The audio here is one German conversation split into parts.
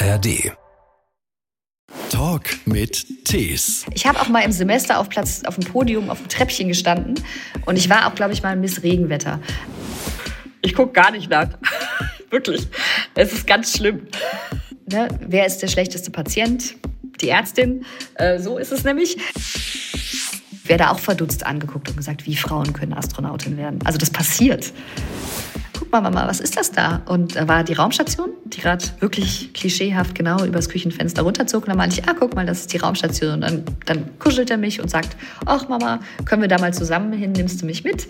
ARD. Talk mit Tees. Ich habe auch mal im Semester auf Platz auf dem Podium auf dem Treppchen gestanden und ich war auch, glaube ich, mal Miss Regenwetter. Ich gucke gar nicht nach. Wirklich. Es ist ganz schlimm. Ne? Wer ist der schlechteste Patient? Die Ärztin. Äh, so ist es nämlich. Wer da auch verdutzt angeguckt und gesagt, wie Frauen können Astronautin werden. Also das passiert guck mal, Mama, was ist das da? Und da war die Raumstation, die gerade wirklich klischeehaft genau übers Küchenfenster runterzog. Und dann meinte ich, ah, guck mal, das ist die Raumstation. Und dann, dann kuschelt er mich und sagt, ach Mama, können wir da mal zusammen hin, nimmst du mich mit?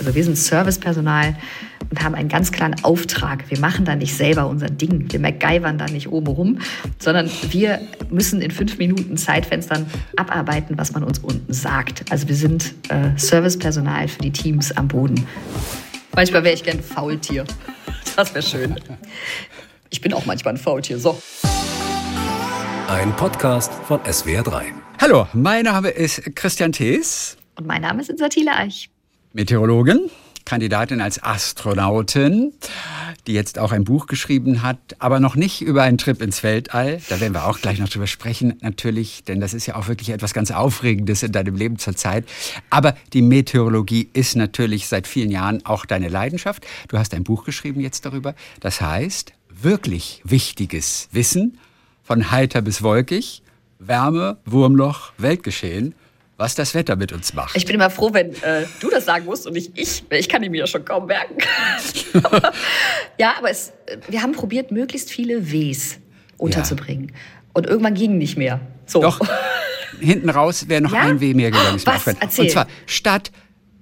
Also wir sind Servicepersonal und haben einen ganz klaren Auftrag. Wir machen da nicht selber unser Ding. Wir MacGyvern da nicht oben rum, sondern wir müssen in fünf Minuten Zeitfenstern abarbeiten, was man uns unten sagt. Also wir sind äh, Servicepersonal für die Teams am Boden. Manchmal wäre ich gern ein Faultier. Das wäre schön. Ich bin auch manchmal ein Faultier. So. Ein Podcast von SWR3. Hallo, mein Name ist Christian Thees. Und mein Name ist Insatile Eich. Meteorologin, Kandidatin als Astronautin die jetzt auch ein Buch geschrieben hat, aber noch nicht über einen Trip ins Weltall. Da werden wir auch gleich noch drüber sprechen, natürlich, denn das ist ja auch wirklich etwas ganz Aufregendes in deinem Leben zurzeit. Aber die Meteorologie ist natürlich seit vielen Jahren auch deine Leidenschaft. Du hast ein Buch geschrieben jetzt darüber. Das heißt, wirklich wichtiges Wissen von heiter bis wolkig, Wärme, Wurmloch, Weltgeschehen was das Wetter mit uns macht. Ich bin immer froh, wenn äh, du das sagen musst und nicht ich. Ich kann die mir ja schon kaum merken. ja, aber es, wir haben probiert, möglichst viele Ws unterzubringen. Ja. Und irgendwann ging nicht mehr. So. Doch, hinten raus wäre noch ja? ein W mehr gegangen. Was? Erzähl. Und zwar Stadt.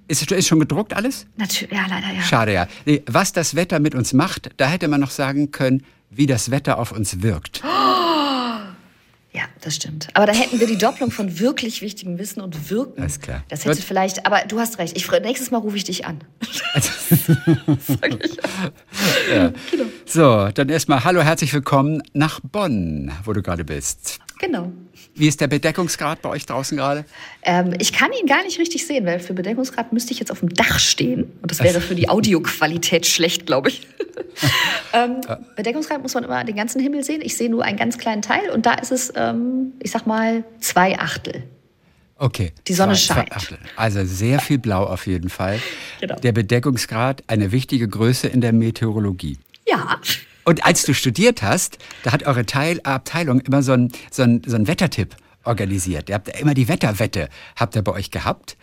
Ist, ist schon gedruckt alles? Natürlich, ja, leider ja. Schade, ja. Nee, was das Wetter mit uns macht, da hätte man noch sagen können, wie das Wetter auf uns wirkt. Oh. Ja, das stimmt. Aber da hätten wir die Doppelung von wirklich wichtigem Wissen und Wirken. Alles klar. Das hätte Gut. vielleicht, aber du hast recht. Ich, nächstes Mal rufe ich dich an. Sag ich. Ja. Genau. So, dann erstmal hallo, herzlich willkommen nach Bonn, wo du gerade bist. Genau. Wie ist der Bedeckungsgrad bei euch draußen gerade? Ähm, ich kann ihn gar nicht richtig sehen, weil für Bedeckungsgrad müsste ich jetzt auf dem Dach stehen. Und das wäre für die Audioqualität schlecht, glaube ich. ähm, Bedeckungsgrad muss man immer den ganzen Himmel sehen. Ich sehe nur einen ganz kleinen Teil und da ist es, ähm, ich sag mal, zwei Achtel. Okay. Die Sonne zwei, scheint. Zwei also sehr viel Blau auf jeden Fall. Genau. Der Bedeckungsgrad, eine wichtige Größe in der Meteorologie. Ja. Und als du studiert hast, da hat eure Teil Abteilung immer so einen so so ein Wettertipp organisiert. Ihr habt immer die Wetterwette, habt ihr bei euch gehabt.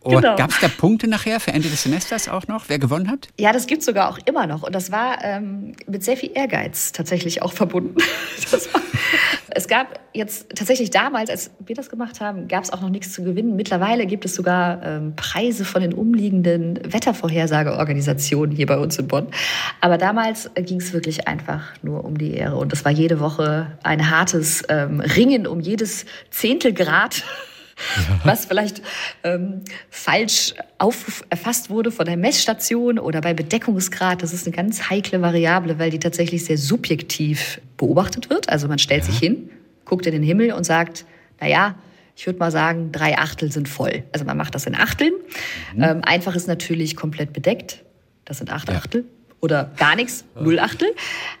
Und genau. gab es da Punkte nachher für Ende des Semesters auch noch, wer gewonnen hat? Ja, das gibt es sogar auch immer noch. Und das war ähm, mit sehr viel Ehrgeiz tatsächlich auch verbunden. War, es gab jetzt tatsächlich damals, als wir das gemacht haben, gab es auch noch nichts zu gewinnen. Mittlerweile gibt es sogar ähm, Preise von den umliegenden Wettervorhersageorganisationen hier bei uns in Bonn. Aber damals ging es wirklich einfach nur um die Ehre. Und das war jede Woche ein hartes ähm, Ringen um jedes Zehntelgrad was vielleicht ähm, falsch auf, erfasst wurde von der Messstation oder bei Bedeckungsgrad. Das ist eine ganz heikle Variable, weil die tatsächlich sehr subjektiv beobachtet wird. Also man stellt ja. sich hin, guckt in den Himmel und sagt, na ja, ich würde mal sagen, drei Achtel sind voll. Also man macht das in Achteln. Mhm. Ähm, einfach ist natürlich komplett bedeckt. Das sind acht ja. Achtel. Oder gar nichts, null Achtel.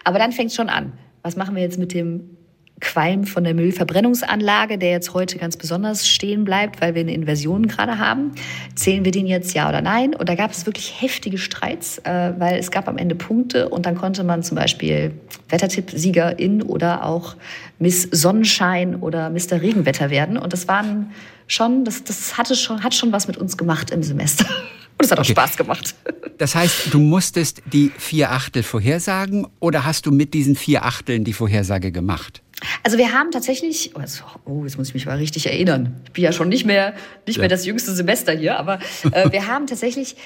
Aber dann fängt es schon an. Was machen wir jetzt mit dem Qualm von der Müllverbrennungsanlage, der jetzt heute ganz besonders stehen bleibt, weil wir eine Inversion gerade haben. Zählen wir den jetzt ja oder nein? Und da gab es wirklich heftige Streits, äh, weil es gab am Ende Punkte und dann konnte man zum Beispiel Wettertipp-Siegerin oder auch Miss Sonnenschein oder Mr. Regenwetter werden. Und das waren schon, das, das hatte schon, hat schon was mit uns gemacht im Semester. Und es hat okay. auch Spaß gemacht. Das heißt, du musstest die vier Achtel vorhersagen oder hast du mit diesen vier Achteln die Vorhersage gemacht? Also wir haben tatsächlich, oh, jetzt muss ich mich mal richtig erinnern. Ich bin ja schon nicht mehr, nicht ja. mehr das jüngste Semester hier, aber äh, wir haben tatsächlich,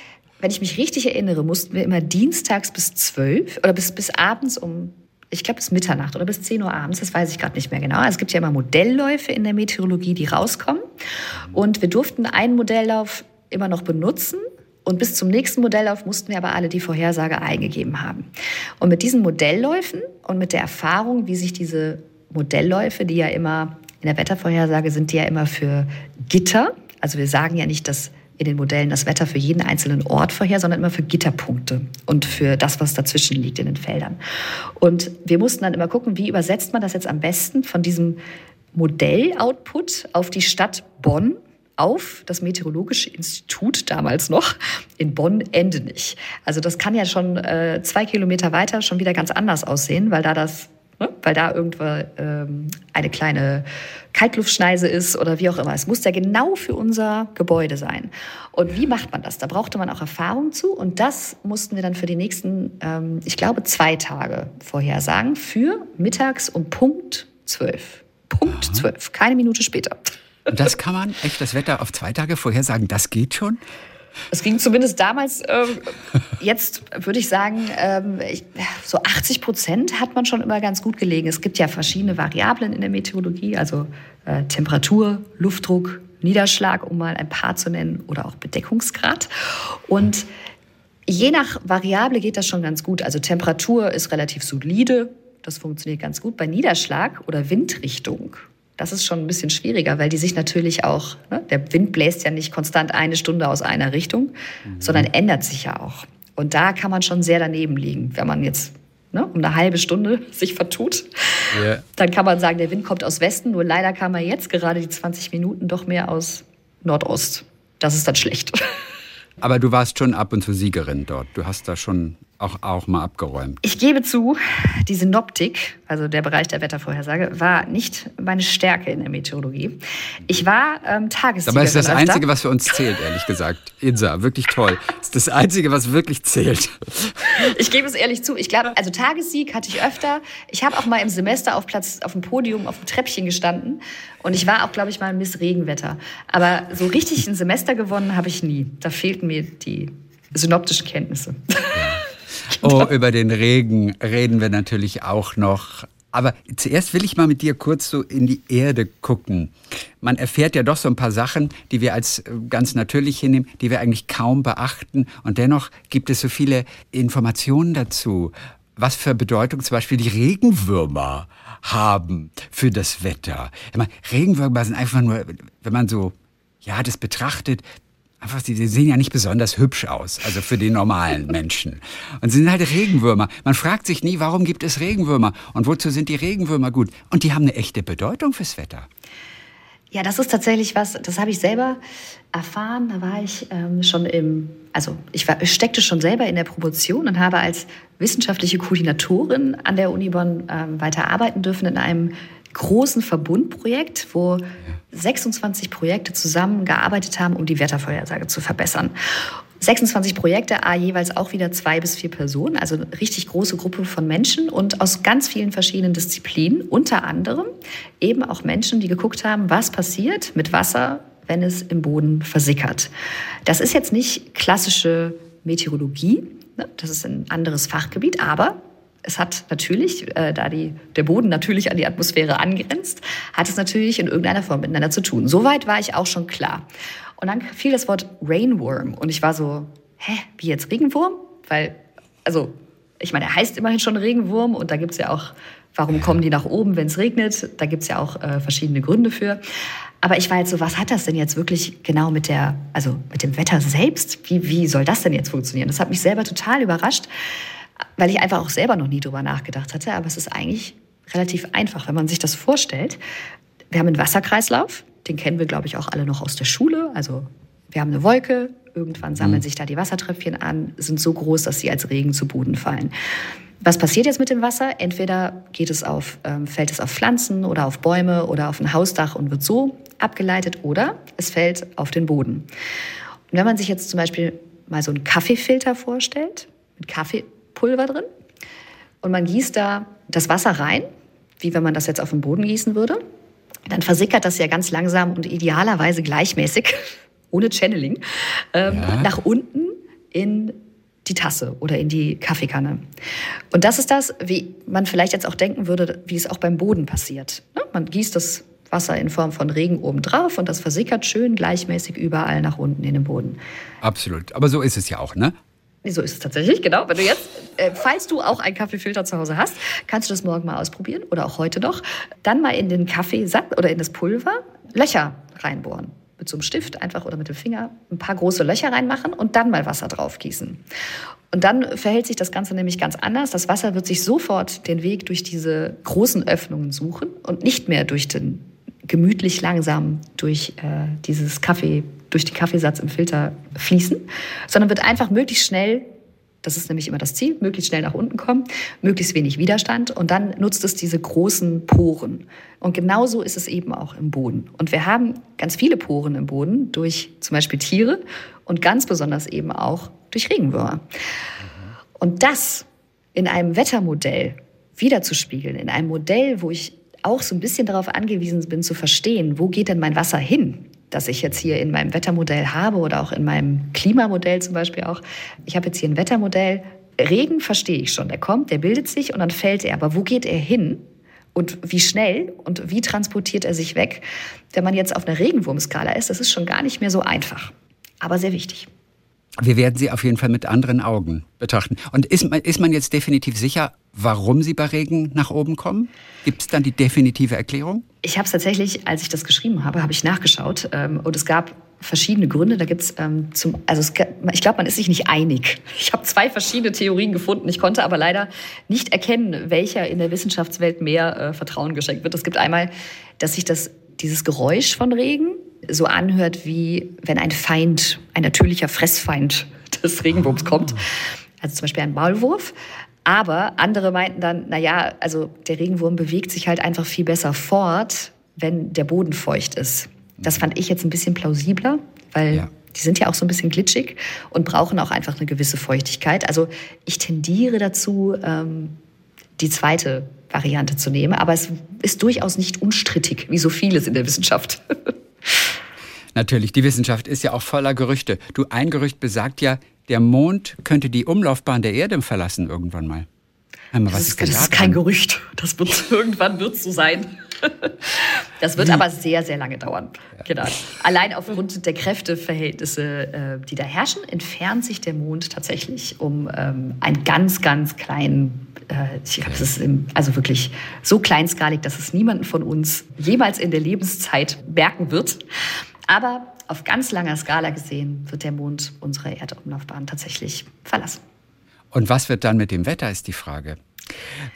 wenn ich mich richtig erinnere, mussten wir immer dienstags bis zwölf oder bis, bis abends um, ich glaube bis Mitternacht oder bis zehn Uhr abends, das weiß ich gerade nicht mehr genau. Also es gibt ja immer Modellläufe in der Meteorologie, die rauskommen. Und wir durften einen Modelllauf immer noch benutzen. Und bis zum nächsten Modelllauf mussten wir aber alle die Vorhersage eingegeben haben. Und mit diesen Modellläufen und mit der Erfahrung, wie sich diese Modellläufe, die ja immer in der Wettervorhersage sind, die ja immer für Gitter. Also wir sagen ja nicht das in den Modellen das Wetter für jeden einzelnen Ort vorher, sondern immer für Gitterpunkte und für das, was dazwischen liegt in den Feldern. Und wir mussten dann immer gucken, wie übersetzt man das jetzt am besten von diesem Modelloutput auf die Stadt Bonn auf das Meteorologische Institut damals noch in Bonn-Endenich. Also das kann ja schon äh, zwei Kilometer weiter schon wieder ganz anders aussehen, weil da das weil da irgendwo ähm, eine kleine Kaltluftschneise ist oder wie auch immer. Es muss ja genau für unser Gebäude sein. Und wie macht man das? Da brauchte man auch Erfahrung zu und das mussten wir dann für die nächsten, ähm, ich glaube, zwei Tage vorhersagen für mittags um Punkt zwölf. Punkt zwölf, keine Minute später. Und das kann man echt das Wetter auf zwei Tage vorhersagen, das geht schon? Es ging zumindest damals, ähm, jetzt würde ich sagen, ähm, ich, so 80 Prozent hat man schon immer ganz gut gelegen. Es gibt ja verschiedene Variablen in der Meteorologie, also äh, Temperatur, Luftdruck, Niederschlag, um mal ein paar zu nennen, oder auch Bedeckungsgrad. Und je nach Variable geht das schon ganz gut. Also Temperatur ist relativ solide, das funktioniert ganz gut. Bei Niederschlag oder Windrichtung das ist schon ein bisschen schwieriger, weil die sich natürlich auch, ne, der Wind bläst ja nicht konstant eine Stunde aus einer Richtung, mhm. sondern ändert sich ja auch. Und da kann man schon sehr daneben liegen, wenn man jetzt ne, um eine halbe Stunde sich vertut. Yeah. Dann kann man sagen, der Wind kommt aus Westen, nur leider kam er jetzt gerade die 20 Minuten doch mehr aus Nordost. Das ist dann schlecht. Aber du warst schon ab und zu Siegerin dort. Du hast da schon auch, auch mal abgeräumt. Ich gebe zu, die Synoptik, also der Bereich der Wettervorhersage, war nicht meine Stärke in der Meteorologie. Ich war ähm, Tagessiegerin. Aber es ist das Einzige, was für uns zählt, ehrlich gesagt. Insa, wirklich toll. Es ist das Einzige, was wirklich zählt. Ich gebe es ehrlich zu. Ich glaube, also Tagessieg hatte ich öfter. Ich habe auch mal im Semester auf Platz, auf dem Podium, auf dem Treppchen gestanden. Und ich war auch, glaube ich, mal Miss Regenwetter. Aber so richtig ein Semester gewonnen habe ich nie. Da fehlten mir die synoptischen Kenntnisse. Ja. Oh, über den Regen reden wir natürlich auch noch. Aber zuerst will ich mal mit dir kurz so in die Erde gucken. Man erfährt ja doch so ein paar Sachen, die wir als äh, ganz natürlich hinnehmen, die wir eigentlich kaum beachten. Und dennoch gibt es so viele Informationen dazu, was für Bedeutung zum Beispiel die Regenwürmer haben für das Wetter. Meine, Regenwürmer sind einfach nur, wenn man so ja, das betrachtet, einfach, die sehen ja nicht besonders hübsch aus, also für die normalen Menschen. Und sie sind halt Regenwürmer. Man fragt sich nie, warum gibt es Regenwürmer und wozu sind die Regenwürmer gut? Und die haben eine echte Bedeutung fürs Wetter. Ja, das ist tatsächlich was, das habe ich selber erfahren. Da war ich ähm, schon im, also ich, war, ich steckte schon selber in der Promotion und habe als wissenschaftliche Koordinatorin an der Uni Bonn ähm, weiter arbeiten dürfen in einem großen Verbundprojekt, wo 26 Projekte zusammengearbeitet haben, um die Wettervorhersage zu verbessern. 26 Projekte, a jeweils auch wieder zwei bis vier Personen, also eine richtig große Gruppe von Menschen und aus ganz vielen verschiedenen Disziplinen, unter anderem eben auch Menschen, die geguckt haben, was passiert mit Wasser, wenn es im Boden versickert. Das ist jetzt nicht klassische Meteorologie, ne? das ist ein anderes Fachgebiet, aber es hat natürlich, äh, da die, der Boden natürlich an die Atmosphäre angrenzt, hat es natürlich in irgendeiner Form miteinander zu tun. Soweit war ich auch schon klar. Und dann fiel das Wort Rainworm und ich war so, hä, wie jetzt Regenwurm? Weil, also, ich meine, er heißt immerhin schon Regenwurm und da gibt's ja auch, warum kommen die nach oben, wenn es regnet? Da gibt's ja auch äh, verschiedene Gründe für. Aber ich war jetzt so, was hat das denn jetzt wirklich genau mit der, also mit dem Wetter selbst? Wie, wie soll das denn jetzt funktionieren? Das hat mich selber total überrascht weil ich einfach auch selber noch nie drüber nachgedacht hatte. Aber es ist eigentlich relativ einfach, wenn man sich das vorstellt. Wir haben einen Wasserkreislauf, den kennen wir, glaube ich, auch alle noch aus der Schule. Also wir haben eine Wolke, irgendwann sammeln mhm. sich da die Wassertröpfchen an, sind so groß, dass sie als Regen zu Boden fallen. Was passiert jetzt mit dem Wasser? Entweder geht es auf, ähm, fällt es auf Pflanzen oder auf Bäume oder auf ein Hausdach und wird so abgeleitet oder es fällt auf den Boden. Und wenn man sich jetzt zum Beispiel mal so einen Kaffeefilter vorstellt, mit Kaffee, Pulver drin und man gießt da das Wasser rein, wie wenn man das jetzt auf den Boden gießen würde. Dann versickert das ja ganz langsam und idealerweise gleichmäßig, ohne Channeling, ähm, ja. nach unten in die Tasse oder in die Kaffeekanne. Und das ist das, wie man vielleicht jetzt auch denken würde, wie es auch beim Boden passiert. Ne? Man gießt das Wasser in Form von Regen oben drauf und das versickert schön gleichmäßig überall nach unten in den Boden. Absolut. Aber so ist es ja auch, ne? So ist es tatsächlich, genau. Wenn du jetzt, äh, falls du auch einen Kaffeefilter zu Hause hast, kannst du das morgen mal ausprobieren oder auch heute noch. Dann mal in den Kaffeesack oder in das Pulver Löcher reinbohren. mit so einem Stift einfach oder mit dem Finger ein paar große Löcher reinmachen und dann mal Wasser drauf gießen. Und dann verhält sich das Ganze nämlich ganz anders. Das Wasser wird sich sofort den Weg durch diese großen Öffnungen suchen und nicht mehr durch den gemütlich langsam durch äh, dieses Kaffee, durch den Kaffeesatz im Filter fließen, sondern wird einfach möglichst schnell das ist nämlich immer das Ziel, möglichst schnell nach unten kommen, möglichst wenig Widerstand und dann nutzt es diese großen Poren. Und genauso ist es eben auch im Boden. Und wir haben ganz viele Poren im Boden durch zum Beispiel Tiere und ganz besonders eben auch durch Regenwürmer. Und das in einem Wettermodell wiederzuspiegeln, in einem Modell, wo ich auch so ein bisschen darauf angewiesen bin zu verstehen, wo geht denn mein Wasser hin? Das ich jetzt hier in meinem Wettermodell habe oder auch in meinem Klimamodell zum Beispiel auch. Ich habe jetzt hier ein Wettermodell. Regen verstehe ich schon. Der kommt, der bildet sich und dann fällt er. Aber wo geht er hin? Und wie schnell und wie transportiert er sich weg? Wenn man jetzt auf einer Regenwurmskala ist, das ist schon gar nicht mehr so einfach. Aber sehr wichtig. Wir werden sie auf jeden Fall mit anderen Augen betrachten. Und ist man, ist man jetzt definitiv sicher, warum sie bei Regen nach oben kommen? Gibt es dann die definitive Erklärung? Ich habe es tatsächlich, als ich das geschrieben habe, habe ich nachgeschaut. Ähm, und es gab verschiedene Gründe. Da gibt's ähm, zum, also es, ich glaube, man ist sich nicht einig. Ich habe zwei verschiedene Theorien gefunden. Ich konnte aber leider nicht erkennen, welcher in der Wissenschaftswelt mehr äh, Vertrauen geschenkt wird. Es gibt einmal, dass sich das dieses Geräusch von Regen so anhört, wie wenn ein Feind, ein natürlicher Fressfeind des Regenwurms kommt. Also zum Beispiel ein Maulwurf. Aber andere meinten dann, na ja, also der Regenwurm bewegt sich halt einfach viel besser fort, wenn der Boden feucht ist. Das fand ich jetzt ein bisschen plausibler, weil ja. die sind ja auch so ein bisschen glitschig und brauchen auch einfach eine gewisse Feuchtigkeit. Also ich tendiere dazu, ähm, die zweite Variante zu nehmen, aber es ist durchaus nicht unstrittig, wie so vieles in der Wissenschaft. Natürlich, die Wissenschaft ist ja auch voller Gerüchte. Du, ein Gerücht besagt ja, der Mond könnte die Umlaufbahn der Erde verlassen irgendwann mal. Mal, das, ist, das ist, kein Gerücht. Das wird irgendwann wird so sein. Das wird Wie? aber sehr, sehr lange dauern. Ja. Genau. Allein aufgrund der Kräfteverhältnisse, äh, die da herrschen, entfernt sich der Mond tatsächlich um ähm, einen ganz, ganz kleinen. Ich glaube, es ist also wirklich so kleinskalig, dass es niemanden von uns jemals in der Lebenszeit merken wird. Aber auf ganz langer Skala gesehen wird der Mond unsere Erdumlaufbahn tatsächlich verlassen. Und was wird dann mit dem Wetter, ist die Frage.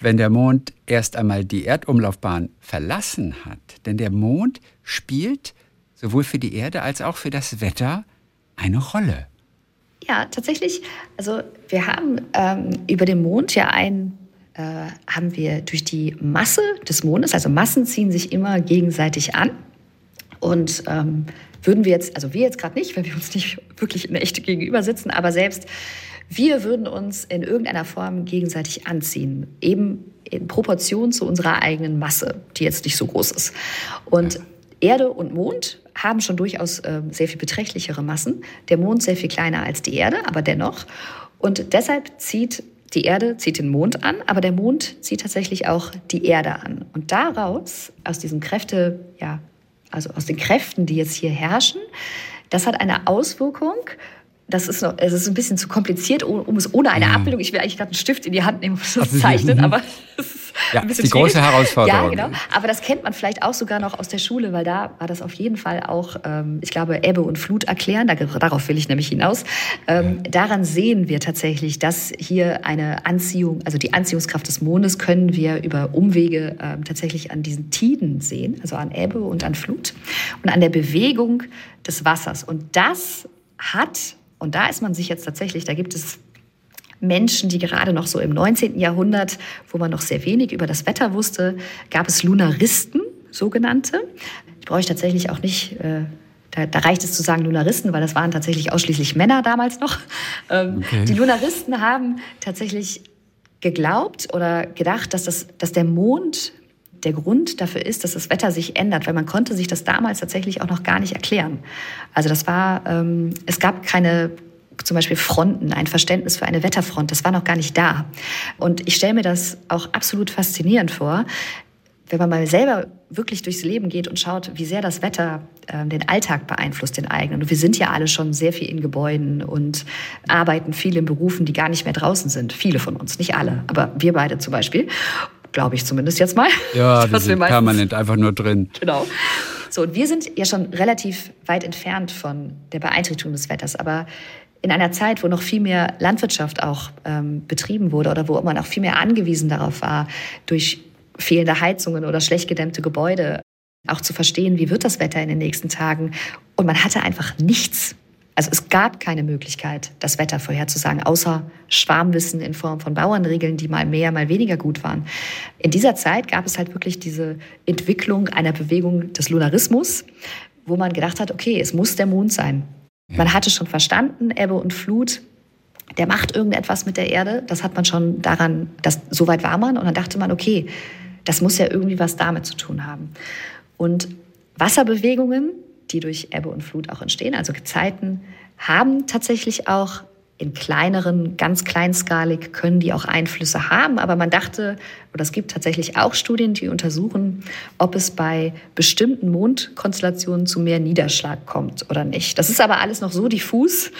Wenn der Mond erst einmal die Erdumlaufbahn verlassen hat, denn der Mond spielt sowohl für die Erde als auch für das Wetter eine Rolle. Ja, tatsächlich. Also wir haben ähm, über den Mond ja ein äh, haben wir durch die Masse des Mondes, also Massen ziehen sich immer gegenseitig an. Und ähm, würden wir jetzt, also wir jetzt gerade nicht, weil wir uns nicht wirklich in der Echte gegenüber sitzen, aber selbst wir würden uns in irgendeiner Form gegenseitig anziehen, eben in Proportion zu unserer eigenen Masse, die jetzt nicht so groß ist. Und Erde und Mond haben schon durchaus äh, sehr viel beträchtlichere Massen. Der Mond sehr viel kleiner als die Erde, aber dennoch. Und deshalb zieht die Erde zieht den Mond an, aber der Mond zieht tatsächlich auch die Erde an. Und daraus, aus diesen Kräfte, ja, also aus den Kräften, die jetzt hier herrschen, das hat eine Auswirkung. Das ist, noch, es ist ein bisschen zu kompliziert, um es ohne eine Abbildung. Ich will eigentlich gerade einen Stift in die Hand nehmen, um es zu zeichnen, aber es ist ja, ein bisschen die große Herausforderung. Ja, genau. Aber das kennt man vielleicht auch sogar noch aus der Schule, weil da war das auf jeden Fall auch, ähm, ich glaube, Ebbe und Flut erklären. darauf will ich nämlich hinaus. Ähm, ja. Daran sehen wir tatsächlich, dass hier eine Anziehung, also die Anziehungskraft des Mondes können wir über Umwege ähm, tatsächlich an diesen Tiden sehen, also an Ebbe und an Flut und an der Bewegung des Wassers. Und das hat, und da ist man sich jetzt tatsächlich, da gibt es Menschen, die gerade noch so im 19. Jahrhundert, wo man noch sehr wenig über das Wetter wusste, gab es Lunaristen, sogenannte. Die brauche ich tatsächlich auch nicht. Äh, da, da, reicht es zu sagen Lunaristen, weil das waren tatsächlich ausschließlich Männer damals noch. Ähm, okay. Die Lunaristen haben tatsächlich geglaubt oder gedacht, dass, das, dass der Mond der Grund dafür ist, dass das Wetter sich ändert, weil man konnte sich das damals tatsächlich auch noch gar nicht erklären. Also das war, ähm, es gab keine zum Beispiel Fronten, ein Verständnis für eine Wetterfront, das war noch gar nicht da. Und ich stelle mir das auch absolut faszinierend vor, wenn man mal selber wirklich durchs Leben geht und schaut, wie sehr das Wetter äh, den Alltag beeinflusst, den eigenen. Und wir sind ja alle schon sehr viel in Gebäuden und arbeiten viel in Berufen, die gar nicht mehr draußen sind. Viele von uns, nicht alle, aber wir beide zum Beispiel. Glaube ich zumindest jetzt mal. Ja, wir sind wir permanent einfach nur drin. Genau. So, und wir sind ja schon relativ weit entfernt von der Beeinträchtigung des Wetters, aber in einer Zeit, wo noch viel mehr Landwirtschaft auch ähm, betrieben wurde oder wo man auch viel mehr angewiesen darauf war, durch fehlende Heizungen oder schlecht gedämmte Gebäude auch zu verstehen, wie wird das Wetter in den nächsten Tagen. Und man hatte einfach nichts. Also es gab keine Möglichkeit, das Wetter vorherzusagen, außer Schwarmwissen in Form von Bauernregeln, die mal mehr, mal weniger gut waren. In dieser Zeit gab es halt wirklich diese Entwicklung einer Bewegung des Lunarismus, wo man gedacht hat, okay, es muss der Mond sein. Man hatte schon verstanden, Ebbe und Flut, der macht irgendetwas mit der Erde. Das hat man schon daran, dass so weit war man. Und dann dachte man, okay, das muss ja irgendwie was damit zu tun haben. Und Wasserbewegungen, die durch Ebbe und Flut auch entstehen, also Gezeiten, haben tatsächlich auch in kleineren, ganz kleinskalig können die auch Einflüsse haben. Aber man dachte, oder es gibt tatsächlich auch Studien, die untersuchen, ob es bei bestimmten Mondkonstellationen zu mehr Niederschlag kommt oder nicht. Das ist aber alles noch so diffus,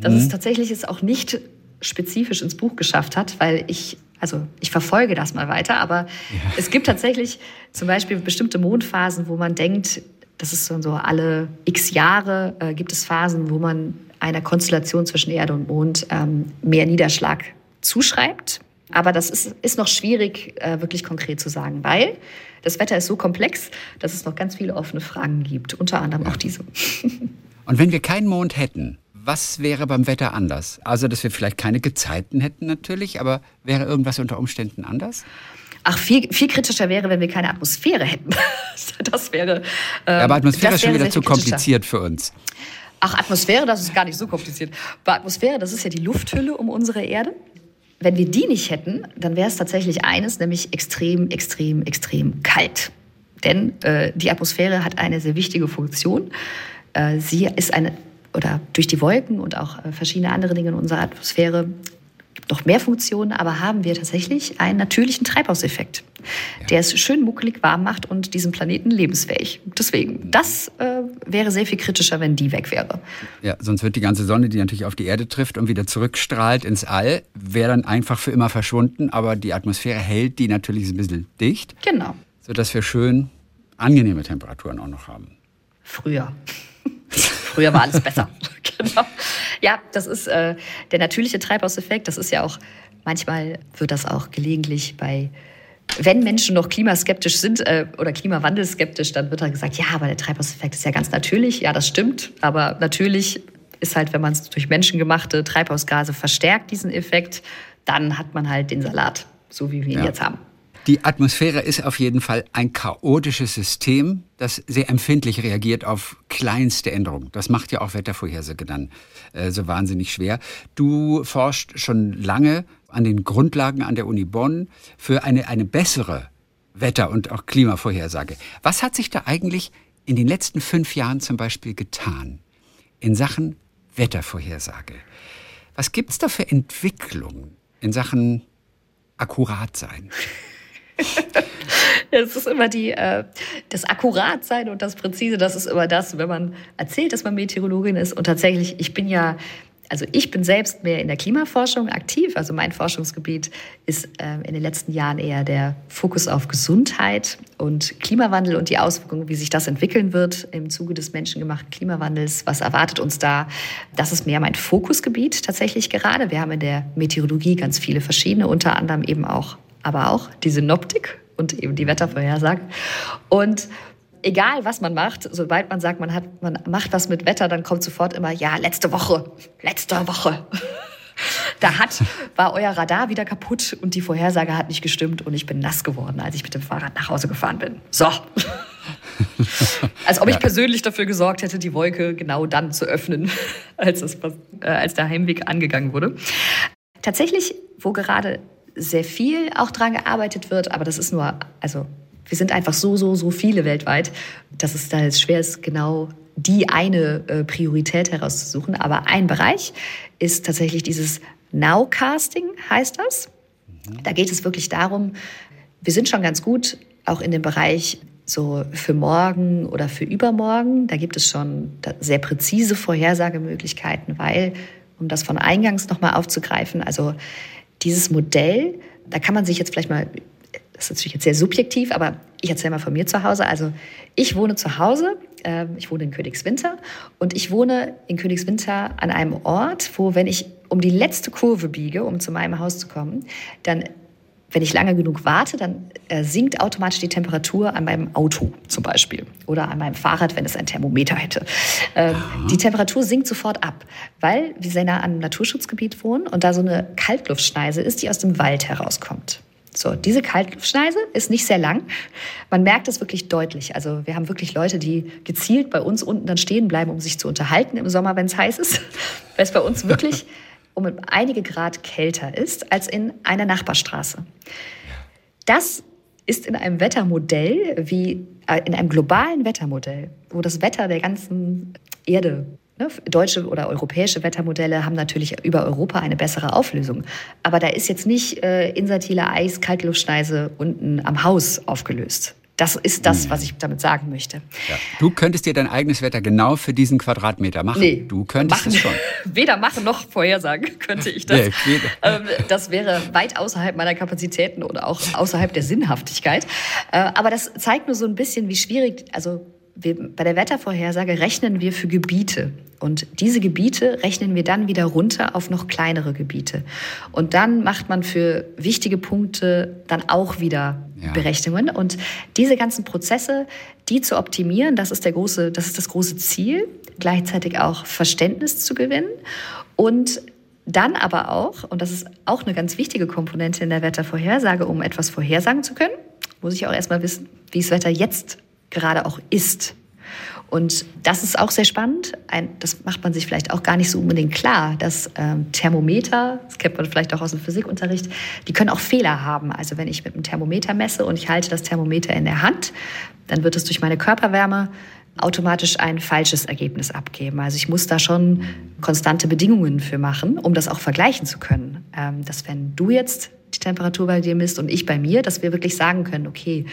dass es mhm. tatsächlich es auch nicht spezifisch ins Buch geschafft hat, weil ich also ich verfolge das mal weiter, aber ja. es gibt tatsächlich zum Beispiel bestimmte Mondphasen, wo man denkt, das ist so alle x Jahre, äh, gibt es Phasen, wo man einer Konstellation zwischen Erde und Mond ähm, mehr Niederschlag zuschreibt. Aber das ist, ist noch schwierig, äh, wirklich konkret zu sagen, weil das Wetter ist so komplex, dass es noch ganz viele offene Fragen gibt, unter anderem ja. auch diese. Und wenn wir keinen Mond hätten, was wäre beim Wetter anders? Also, dass wir vielleicht keine Gezeiten hätten natürlich, aber wäre irgendwas unter Umständen anders? Ach, viel, viel kritischer wäre, wenn wir keine Atmosphäre hätten. das wäre. Ähm, aber Atmosphäre ist schon wieder zu kompliziert für uns. Ach, Atmosphäre, das ist gar nicht so kompliziert. Bei Atmosphäre, das ist ja die Lufthülle um unsere Erde. Wenn wir die nicht hätten, dann wäre es tatsächlich eines, nämlich extrem, extrem, extrem kalt. Denn äh, die Atmosphäre hat eine sehr wichtige Funktion. Äh, sie ist eine, oder durch die Wolken und auch äh, verschiedene andere Dinge in unserer Atmosphäre noch mehr Funktionen, aber haben wir tatsächlich einen natürlichen Treibhauseffekt, ja. der es schön muckelig warm macht und diesen Planeten lebensfähig. Deswegen, das äh, wäre sehr viel kritischer, wenn die weg wäre. Ja, sonst wird die ganze Sonne, die natürlich auf die Erde trifft und wieder zurückstrahlt ins All, wäre dann einfach für immer verschwunden, aber die Atmosphäre hält die natürlich ein bisschen dicht. Genau. Sodass wir schön angenehme Temperaturen auch noch haben. Früher. Früher war alles besser. genau. Ja, das ist äh, der natürliche Treibhauseffekt. Das ist ja auch, manchmal wird das auch gelegentlich bei wenn Menschen noch klimaskeptisch sind äh, oder klimawandelskeptisch, dann wird dann gesagt, ja, aber der Treibhauseffekt ist ja ganz natürlich. Ja, das stimmt. Aber natürlich ist halt, wenn man es durch menschengemachte Treibhausgase verstärkt, diesen Effekt, dann hat man halt den Salat, so wie wir ihn ja. jetzt haben. Die Atmosphäre ist auf jeden Fall ein chaotisches System, das sehr empfindlich reagiert auf kleinste Änderungen. Das macht ja auch Wettervorhersage dann äh, so wahnsinnig schwer. Du forschst schon lange an den Grundlagen an der Uni Bonn für eine, eine bessere Wetter- und auch Klimavorhersage. Was hat sich da eigentlich in den letzten fünf Jahren zum Beispiel getan in Sachen Wettervorhersage? Was gibt es da für Entwicklungen in Sachen Akkuratsein? Es ist immer die, äh, das Akkuratsein und das Präzise, das ist immer das, wenn man erzählt, dass man Meteorologin ist. Und tatsächlich, ich bin ja, also ich bin selbst mehr in der Klimaforschung aktiv. Also mein Forschungsgebiet ist äh, in den letzten Jahren eher der Fokus auf Gesundheit und Klimawandel und die Auswirkungen, wie sich das entwickeln wird im Zuge des menschengemachten Klimawandels. Was erwartet uns da? Das ist mehr mein Fokusgebiet tatsächlich gerade. Wir haben in der Meteorologie ganz viele verschiedene, unter anderem eben auch aber auch die Synoptik und eben die Wettervorhersage. Und egal was man macht, sobald man sagt, man, hat, man macht was mit Wetter, dann kommt sofort immer, ja, letzte Woche, letzte Woche. Da hat, war euer Radar wieder kaputt und die Vorhersage hat nicht gestimmt und ich bin nass geworden, als ich mit dem Fahrrad nach Hause gefahren bin. So. Als ob ich persönlich dafür gesorgt hätte, die Wolke genau dann zu öffnen, als, das, äh, als der Heimweg angegangen wurde. Tatsächlich, wo gerade sehr viel auch dran gearbeitet wird, aber das ist nur, also wir sind einfach so, so, so viele weltweit, dass es da jetzt schwer ist, genau die eine äh, Priorität herauszusuchen. Aber ein Bereich ist tatsächlich dieses Nowcasting, heißt das. Mhm. Da geht es wirklich darum, wir sind schon ganz gut auch in dem Bereich so für morgen oder für übermorgen. Da gibt es schon sehr präzise Vorhersagemöglichkeiten, weil, um das von eingangs nochmal aufzugreifen, also dieses Modell, da kann man sich jetzt vielleicht mal, das ist natürlich jetzt sehr subjektiv, aber ich erzähle mal von mir zu Hause. Also ich wohne zu Hause Ähm, ich wohne in Königswinter und ich wohne in Königswinter an einem Ort, wo, wenn ich um die letzte Kurve biege, um zu meinem Haus zu kommen, dann wenn ich lange genug warte, dann äh, sinkt automatisch die Temperatur an meinem Auto zum Beispiel oder an meinem Fahrrad, wenn es ein Thermometer hätte. Ähm, die Temperatur sinkt sofort ab, weil wir sehr nah an einem Naturschutzgebiet wohnen und da so eine Kaltluftschneise ist, die aus dem Wald herauskommt. So, diese Kaltschneise ist nicht sehr lang. Man merkt es wirklich deutlich. Also wir haben wirklich Leute, die gezielt bei uns unten dann stehen bleiben, um sich zu unterhalten im Sommer, wenn es heiß ist. Weil es bei uns wirklich um einige Grad kälter ist als in einer Nachbarstraße. Das ist in einem Wettermodell wie äh, in einem globalen Wettermodell, wo das Wetter der ganzen Erde Ne, deutsche oder europäische Wettermodelle haben natürlich über Europa eine bessere Auflösung. Aber da ist jetzt nicht äh, insertile Eis, Kaltluftschneise unten am Haus aufgelöst. Das ist das, was ich damit sagen möchte. Ja. Du könntest dir dein eigenes Wetter genau für diesen Quadratmeter machen. Nee, du könntest machen, es schon. Weder machen noch vorhersagen könnte ich das. Nee, ähm, das wäre weit außerhalb meiner Kapazitäten oder auch außerhalb der Sinnhaftigkeit. Äh, aber das zeigt nur so ein bisschen, wie schwierig, also wir, bei der Wettervorhersage rechnen wir für Gebiete. Und diese Gebiete rechnen wir dann wieder runter auf noch kleinere Gebiete. Und dann macht man für wichtige Punkte dann auch wieder ja. Berechnungen. Und diese ganzen Prozesse, die zu optimieren, das ist, der große, das ist das große Ziel. Gleichzeitig auch Verständnis zu gewinnen. Und dann aber auch, und das ist auch eine ganz wichtige Komponente in der Wettervorhersage, um etwas vorhersagen zu können, muss ich auch erstmal wissen, wie das Wetter jetzt gerade auch ist. Und das ist auch sehr spannend. Ein, das macht man sich vielleicht auch gar nicht so unbedingt klar, dass ähm, Thermometer, das kennt man vielleicht auch aus dem Physikunterricht, die können auch Fehler haben. Also wenn ich mit einem Thermometer messe und ich halte das Thermometer in der Hand, dann wird es durch meine Körperwärme automatisch ein falsches Ergebnis abgeben. Also ich muss da schon konstante Bedingungen für machen, um das auch vergleichen zu können. Ähm, dass wenn du jetzt die Temperatur bei dir misst und ich bei mir, dass wir wirklich sagen können, okay,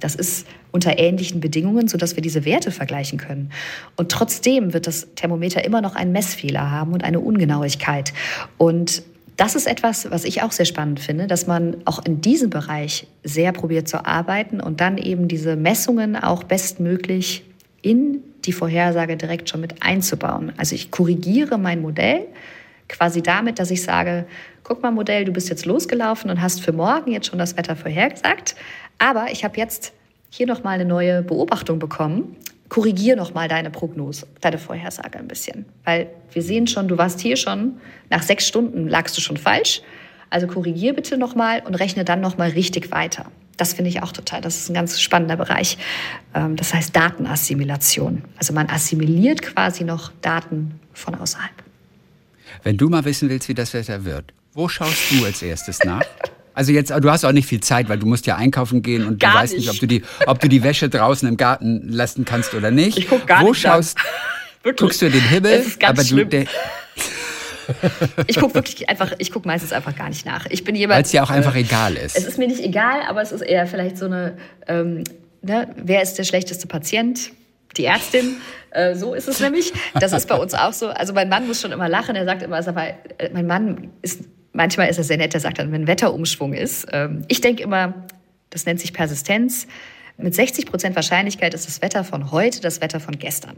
das ist unter ähnlichen Bedingungen, sodass wir diese Werte vergleichen können. Und trotzdem wird das Thermometer immer noch einen Messfehler haben und eine Ungenauigkeit. Und das ist etwas, was ich auch sehr spannend finde, dass man auch in diesem Bereich sehr probiert zu arbeiten und dann eben diese Messungen auch bestmöglich in die Vorhersage direkt schon mit einzubauen. Also ich korrigiere mein Modell quasi damit, dass ich sage, guck mal Modell, du bist jetzt losgelaufen und hast für morgen jetzt schon das Wetter vorhergesagt, aber ich habe jetzt hier noch mal eine neue Beobachtung bekommen. Korrigier noch mal deine Prognose, deine Vorhersage ein bisschen, weil wir sehen schon, du warst hier schon nach sechs Stunden lagst du schon falsch. Also korrigier bitte noch mal und rechne dann noch mal richtig weiter. Das finde ich auch total. Das ist ein ganz spannender Bereich. Ähm, das heißt Datenassimilation. Also man assimiliert quasi noch Daten von außerhalb. Wenn du mal wissen willst, wie das Wetter wird, wo schaust du als erstes nach? Also jetzt, du hast auch nicht viel Zeit, weil du musst ja einkaufen gehen und gar du weißt nicht, ob du die, ob du die Wäsche draußen im Garten lassen kannst oder nicht. Ich guck gar Wo nicht schaust, guckst du den Himmel? Das ist ganz aber schlimm. du, ich gucke wirklich einfach, ich gucke meistens einfach gar nicht nach. Ich bin jemand. Weil es ja auch einfach äh, egal ist. Es ist mir nicht egal, aber es ist eher vielleicht so eine, ähm, ne, wer ist der schlechteste Patient? Die Ärztin. Äh, so ist es nämlich. Das ist bei uns auch so. Also mein Mann muss schon immer lachen. Er sagt immer, also, mein Mann ist manchmal ist er sehr nett, er sagt dann, wenn Wetterumschwung ist. Ähm, ich denke immer, das nennt sich Persistenz. Mit 60 Prozent Wahrscheinlichkeit ist das Wetter von heute das Wetter von gestern.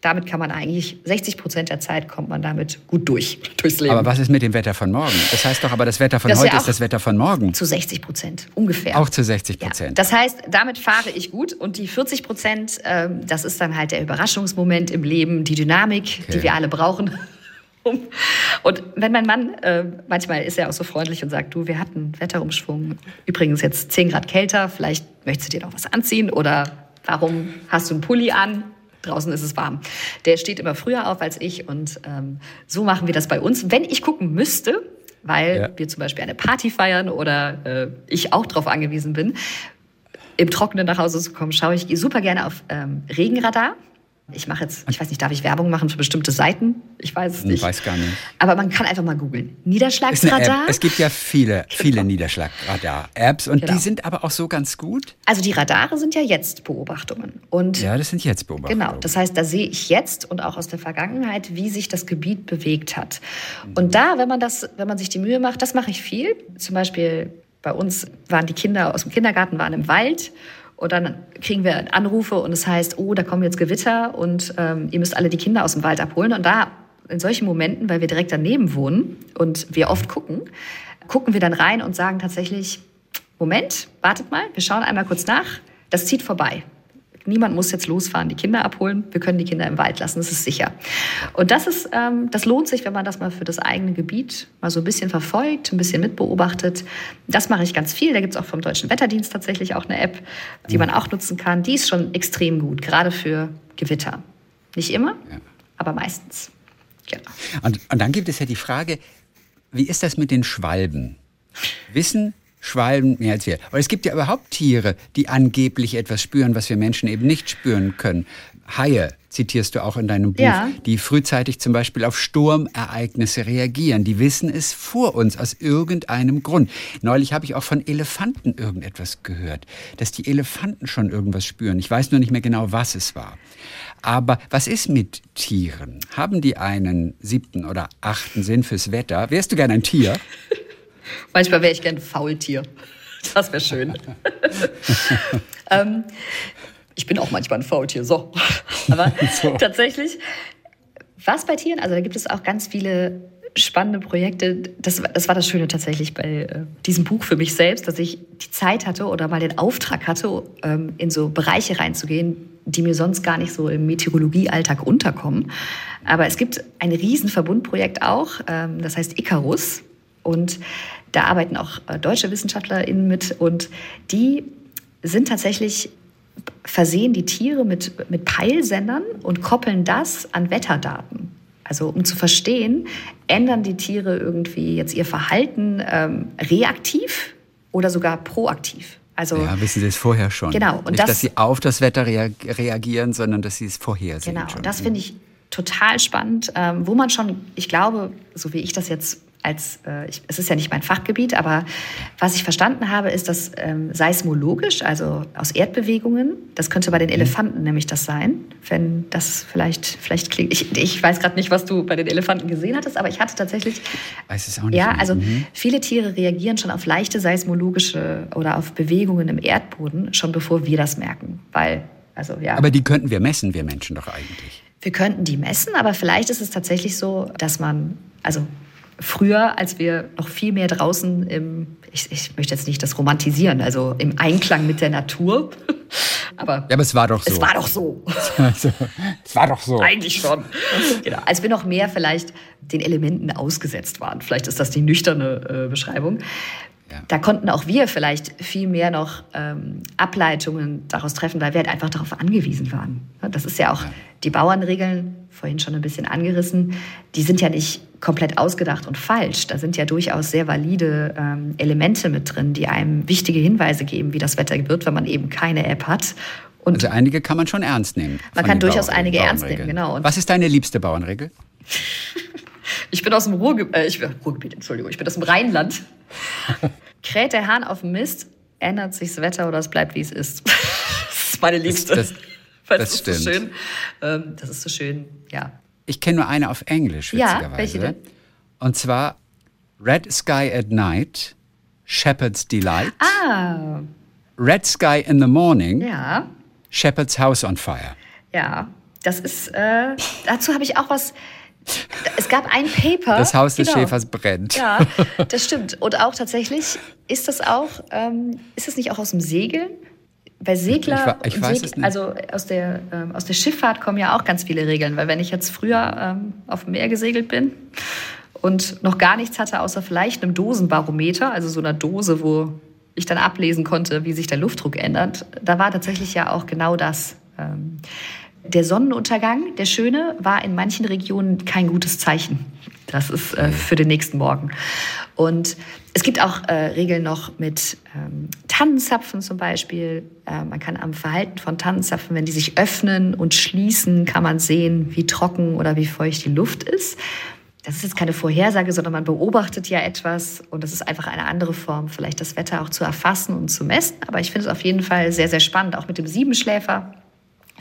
Damit kann man eigentlich, 60 Prozent der Zeit kommt man damit gut durch, durchs Leben. Aber was ist mit dem Wetter von morgen? Das heißt doch aber, das Wetter von das heute ist das Wetter von morgen. Zu 60 Prozent, ungefähr. Auch zu 60 Prozent. Ja. Das heißt, damit fahre ich gut. Und die 40 Prozent, ähm, das ist dann halt der Überraschungsmoment im Leben, die Dynamik, okay. die wir alle brauchen. Und wenn mein Mann, äh, manchmal ist er auch so freundlich und sagt, du, wir hatten Wetterumschwung, übrigens jetzt 10 Grad kälter, vielleicht möchtest du dir noch was anziehen oder warum hast du einen Pulli an? Draußen ist es warm. Der steht immer früher auf als ich und ähm, so machen wir das bei uns. Wenn ich gucken müsste, weil ja. wir zum Beispiel eine Party feiern oder äh, ich auch darauf angewiesen bin, im Trockenen nach Hause zu kommen, schaue ich super gerne auf ähm, Regenradar. Ich mache jetzt, ich weiß nicht, darf ich Werbung machen für bestimmte Seiten? Ich weiß es nicht. Ich weiß gar nicht. Aber man kann einfach mal googeln. Niederschlagsradar. Es gibt ja viele, viele. Niederschlagradar-Apps und genau. die sind aber auch so ganz gut. Also die Radare sind ja jetzt Beobachtungen. Und ja, das sind jetzt Beobachtungen. Genau. Das heißt, da sehe ich jetzt und auch aus der Vergangenheit, wie sich das Gebiet bewegt hat. Und da, wenn man das, wenn man sich die Mühe macht, das mache ich viel. Zum Beispiel bei uns waren die Kinder aus dem Kindergarten waren im Wald Und dann kriegen wir Anrufe und es heißt, oh, da kommen jetzt Gewitter und ähm, ihr müsst alle die Kinder aus dem Wald abholen. Und da, in solchen Momenten, weil wir direkt daneben wohnen und wir oft gucken, gucken wir dann rein und sagen tatsächlich, Moment, wartet mal, wir schauen einmal kurz nach, das zieht vorbei. Niemand muss jetzt losfahren, die Kinder abholen. Wir können die Kinder im Wald lassen, das ist sicher. Und das ist, ähm, das lohnt sich, wenn man das mal für das eigene Gebiet mal so ein bisschen verfolgt, ein bisschen mitbeobachtet. Das mache ich ganz viel. Da gibt es auch vom Deutschen Wetterdienst tatsächlich auch eine App, die man auch nutzen kann. Die ist schon extrem gut, gerade für Gewitter. Nicht immer, ja. aber meistens. Genau. Und, und dann gibt es ja die Frage, wie ist das mit den Schwalben? Wissen Schwalben mehr als wir. Aber es gibt ja überhaupt Tiere, die angeblich etwas spüren, was wir Menschen eben nicht spüren können. Haie, zitierst du auch in deinem Buch, ja. die frühzeitig zum Beispiel auf Sturmereignisse reagieren. Die wissen es vor uns aus irgendeinem Grund. Neulich habe ich auch von Elefanten irgendetwas gehört, dass die Elefanten schon irgendwas spüren. Ich weiß nur nicht mehr genau, was es war. Aber was ist mit Tieren? Haben die einen siebten oder achten Sinn fürs Wetter? Wärst du gern ein Tier? Manchmal wäre ich gern ein Faultier. Das wäre schön. ähm, ich bin auch manchmal ein Faultier, so. Aber so. tatsächlich, was bei Tieren, also da gibt es auch ganz viele spannende Projekte. Das, das war das Schöne tatsächlich bei äh, diesem Buch für mich selbst, dass ich die Zeit hatte oder mal den Auftrag hatte, ähm, in so Bereiche reinzugehen, die mir sonst gar nicht so im Meteorologiealltag unterkommen. Aber es gibt ein Riesenverbundprojekt auch, ähm, das heißt Icarus. Und da arbeiten auch äh, deutsche WissenschaftlerInnen mit und die sind tatsächlich versehen die Tiere mit, mit Peilsendern und koppeln das an Wetterdaten. Also um zu verstehen, ändern die Tiere irgendwie jetzt ihr Verhalten ähm, reaktiv oder sogar proaktiv. Also, ja, wissen Sie es vorher schon. Genau. Und Nicht, das, dass Sie auf das Wetter reagieren, sondern dass Sie es vorhersehen. Genau. Und das finde ich total spannend, ähm, wo man schon, ich glaube, so wie ich das jetzt als, äh, ich, es ist ja nicht mein Fachgebiet, aber was ich verstanden habe, ist, dass ähm, seismologisch, also aus Erdbewegungen, das könnte bei den mhm. Elefanten nämlich das sein, wenn das vielleicht, vielleicht klingt. Ich, ich weiß gerade nicht, was du bei den Elefanten gesehen hattest, aber ich hatte tatsächlich. Weiß es auch nicht. Ja, also mhm. viele Tiere reagieren schon auf leichte seismologische oder auf Bewegungen im Erdboden, schon bevor wir das merken. Weil, also ja. Aber die könnten wir messen, wir Menschen doch eigentlich. Wir könnten die messen, aber vielleicht ist es tatsächlich so, dass man, also früher, als wir noch viel mehr draußen im, ich, ich, möchte jetzt nicht das romantisieren, also im Einklang mit der Natur. aber, ja, aber es war doch so. Es war doch so. es war doch so. Eigentlich schon. genau. Als wir noch mehr vielleicht den Elementen ausgesetzt waren. Vielleicht ist das die nüchterne äh, Beschreibung. Ja. Da konnten auch wir vielleicht viel mehr noch ähm, Ableitungen daraus treffen, weil wir halt einfach darauf angewiesen waren. Das ist ja auch ja. die Bauernregeln, vorhin schon ein bisschen angerissen, die sind ja nicht komplett ausgedacht und falsch. Da sind ja durchaus sehr valide ähm, Elemente mit drin, die einem wichtige Hinweise geben, wie das Wetter wird, wenn man eben keine App hat. Und also einige kann man schon ernst nehmen. Man kann durchaus Bauern einige ernst nehmen, genau. Und Was ist deine liebste Bauernregel? ich bin aus dem Ruhrgebiet, äh, ich bin, Ruhrgebiet, Entschuldigung, ich bin aus dem Rheinland. Kräht der Hahn auf dem Mist, ändert sich das Wetter oder es bleibt, wie es ist. das ist meine Liebste. Das, das, das stimmt. So schön. Ähm, das ist so schön, ja. Ich kenne nur eine auf Englisch, witzigerweise. Ja, welche denn? Und zwar Red Sky at Night, Shepherd's Delight. Ah. Red Sky in the Morning. Ja. Shepherd's House on Fire. Ja, das ist, äh, dazu habe ich auch was, es gab ein Paper. Das Haus des genau. Schäfers brennt. Ja, das stimmt. Und auch tatsächlich ist das auch, ähm, ist das nicht auch aus dem Segeln? Bei Segler, ich, ich nicht. also aus der, ähm, aus der Schifffahrt kommen ja auch ganz viele Regeln, weil wenn ich jetzt früher ähm, auf dem Meer gesegelt bin und noch gar nichts hatte, außer vielleicht einem Dosenbarometer, also so einer Dose, wo ich dann ablesen konnte, wie sich der Luftdruck ändert, da war tatsächlich ja auch genau das. Ähm, der Sonnenuntergang, der schöne, war in manchen Regionen kein gutes Zeichen. Das ist äh, für den nächsten Morgen. Und es gibt auch äh, Regeln noch mit ähm, Tannenzapfen zum Beispiel. Äh, man kann am Verhalten von Tannenzapfen, wenn die sich öffnen und schließen, kann man sehen, wie trocken oder wie feucht die Luft ist. Das ist jetzt keine Vorhersage, sondern man beobachtet ja etwas und das ist einfach eine andere Form, vielleicht das Wetter auch zu erfassen und zu messen. Aber ich finde es auf jeden Fall sehr, sehr spannend, auch mit dem Siebenschläfer.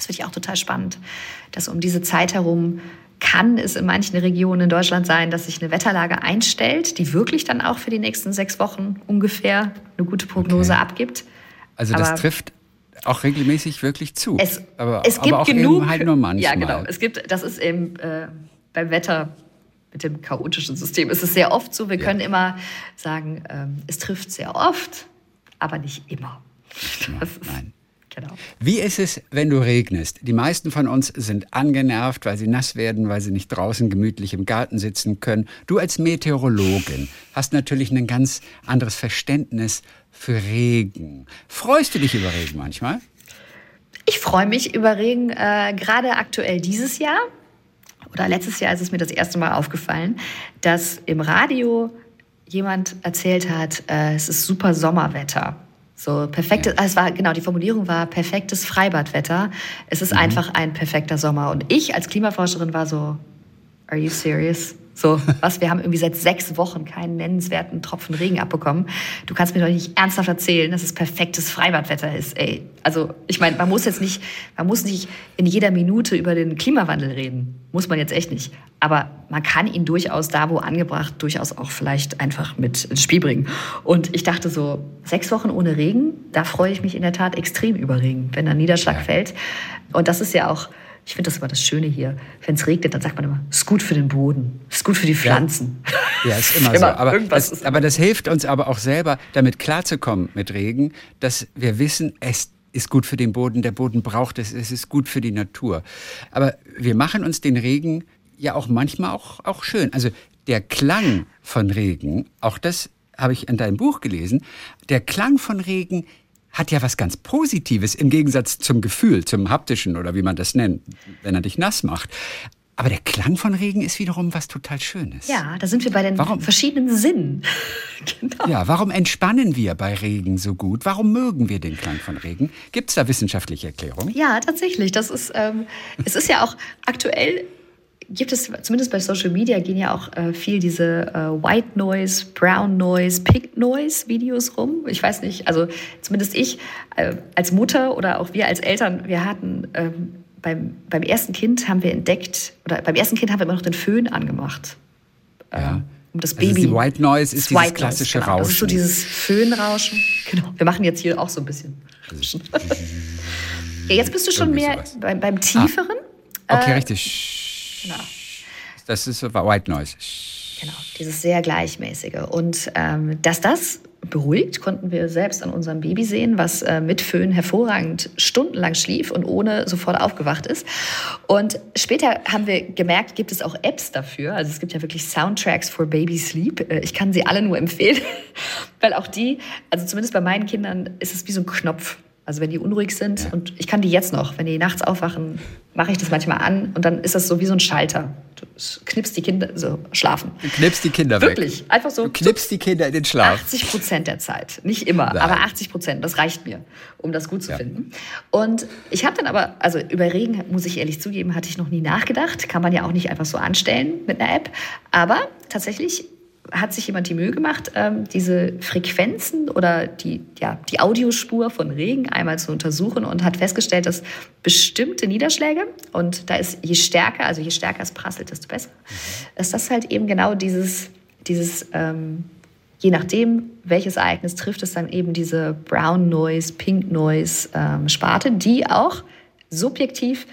Das finde ich auch total spannend, dass um diese Zeit herum kann es in manchen Regionen in Deutschland sein, dass sich eine Wetterlage einstellt, die wirklich dann auch für die nächsten sechs Wochen ungefähr eine gute Prognose okay. abgibt. Also das Aber trifft auch regelmäßig wirklich zu. Es, aber, es gibt aber auch genug. eben halt nur manchmal. Ja, genau. Es gibt, das ist eben äh, beim Wetter mit dem chaotischen System ist es sehr oft so. Wir können immer sagen, ähm, es trifft sehr oft, aber nicht immer. Ist, Nein. Genau. Wie ist es, wenn du regnest? Die meisten von uns sind angenervt, weil sie nass werden, weil sie nicht draußen gemütlich im Garten sitzen können. Du als Meteorologin hast natürlich ein ganz anderes Verständnis für Regen. Freust du dich über Regen manchmal? Ich freue mich über Regen, äh, gerade aktuell dieses Jahr. Oder letztes Jahr ist es mir das erste Mal aufgefallen, dass im Radio jemand erzählt hat, äh, es ist super Sommerwetter. So perfektes, ja. es war genau die Formulierung war perfektes Freibadwetter. Es ist mhm. einfach ein perfekter Sommer. Und ich als Klimaforscherin war so, are you serious? So, was? Wir haben irgendwie seit sechs Wochen keinen nennenswerten Tropfen Regen abbekommen. Du kannst mir doch nicht ernsthaft erzählen, dass es perfektes Freibadwetter ist, ey. Also, ich meine, man muss jetzt nicht, man muss nicht in jeder Minute über den Klimawandel reden. Muss man jetzt echt nicht. Aber man kann ihn durchaus da, wo angebracht, durchaus auch vielleicht einfach mit ins Spiel bringen. Und ich dachte so, sechs Wochen ohne Regen, da freue ich mich in der Tat extrem über Regen, wenn da Niederschlag ja. fällt. Und das ist ja auch, ich finde das immer das Schöne hier. Wenn es regnet, dann sagt man immer, es ist gut für den Boden, es ist gut für die Pflanzen. Ja, ja ist immer, immer so. Aber das, aber das hilft uns aber auch selber, damit klarzukommen mit Regen, dass wir wissen, es ist gut für den Boden, der Boden braucht es, es ist gut für die Natur. Aber wir machen uns den Regen ja auch manchmal auch, auch schön. Also der Klang von Regen, auch das habe ich in deinem Buch gelesen, der Klang von Regen hat ja was ganz Positives im Gegensatz zum Gefühl, zum haptischen oder wie man das nennt, wenn er dich nass macht. Aber der Klang von Regen ist wiederum was total Schönes. Ja, da sind wir bei den warum, verschiedenen Sinnen. genau. Ja, warum entspannen wir bei Regen so gut? Warum mögen wir den Klang von Regen? Gibt es da wissenschaftliche Erklärungen? Ja, tatsächlich. Das ist, ähm, es ist ja auch aktuell gibt es, zumindest bei Social Media gehen ja auch äh, viel diese äh, White Noise, Brown Noise, Pink Noise Videos rum. Ich weiß nicht, also zumindest ich äh, als Mutter oder auch wir als Eltern, wir hatten ähm, beim, beim ersten Kind haben wir entdeckt, oder beim ersten Kind haben wir immer noch den Föhn angemacht. Ja. Ähm, um das Baby. Also die White Noise ist dieses klassische Noise, genau. Rauschen. Das ist so dieses Föhnrauschen. Genau. Wir machen jetzt hier auch so ein bisschen. Ja, jetzt bist du schon mehr beim, beim Tieferen. Ah. Okay, äh, richtig. Genau. Das ist White Noise. Genau, dieses sehr gleichmäßige. Und ähm, dass das beruhigt, konnten wir selbst an unserem Baby sehen, was äh, mit Föhn hervorragend stundenlang schlief und ohne sofort aufgewacht ist. Und später haben wir gemerkt, gibt es auch Apps dafür. Also es gibt ja wirklich Soundtracks for Baby Sleep. Äh, ich kann sie alle nur empfehlen, weil auch die, also zumindest bei meinen Kindern, ist es wie so ein Knopf. Also wenn die unruhig sind ja. und ich kann die jetzt noch, wenn die nachts aufwachen, mache ich das manchmal an und dann ist das so wie so ein Schalter. Du knippst die Kinder so schlafen. Du knippst die Kinder Wirklich, weg. Wirklich, einfach so. Du knippst die Kinder in den Schlaf. 80 Prozent der Zeit, nicht immer, Nein. aber 80 Prozent. Das reicht mir, um das gut zu ja. finden. Und ich habe dann aber, also über Regen muss ich ehrlich zugeben, hatte ich noch nie nachgedacht. Kann man ja auch nicht einfach so anstellen mit einer App. Aber tatsächlich hat sich jemand die Mühe gemacht, ähm, diese Frequenzen oder die, ja, die Audiospur von Regen einmal zu untersuchen und hat festgestellt, dass bestimmte Niederschläge, und da ist je stärker, also je stärker es prasselt, desto besser, mhm. dass das halt eben genau dieses, dieses ähm, je nachdem, welches Ereignis trifft es dann eben diese Brown Noise, Pink Noise ähm, Sparte, die auch subjektiv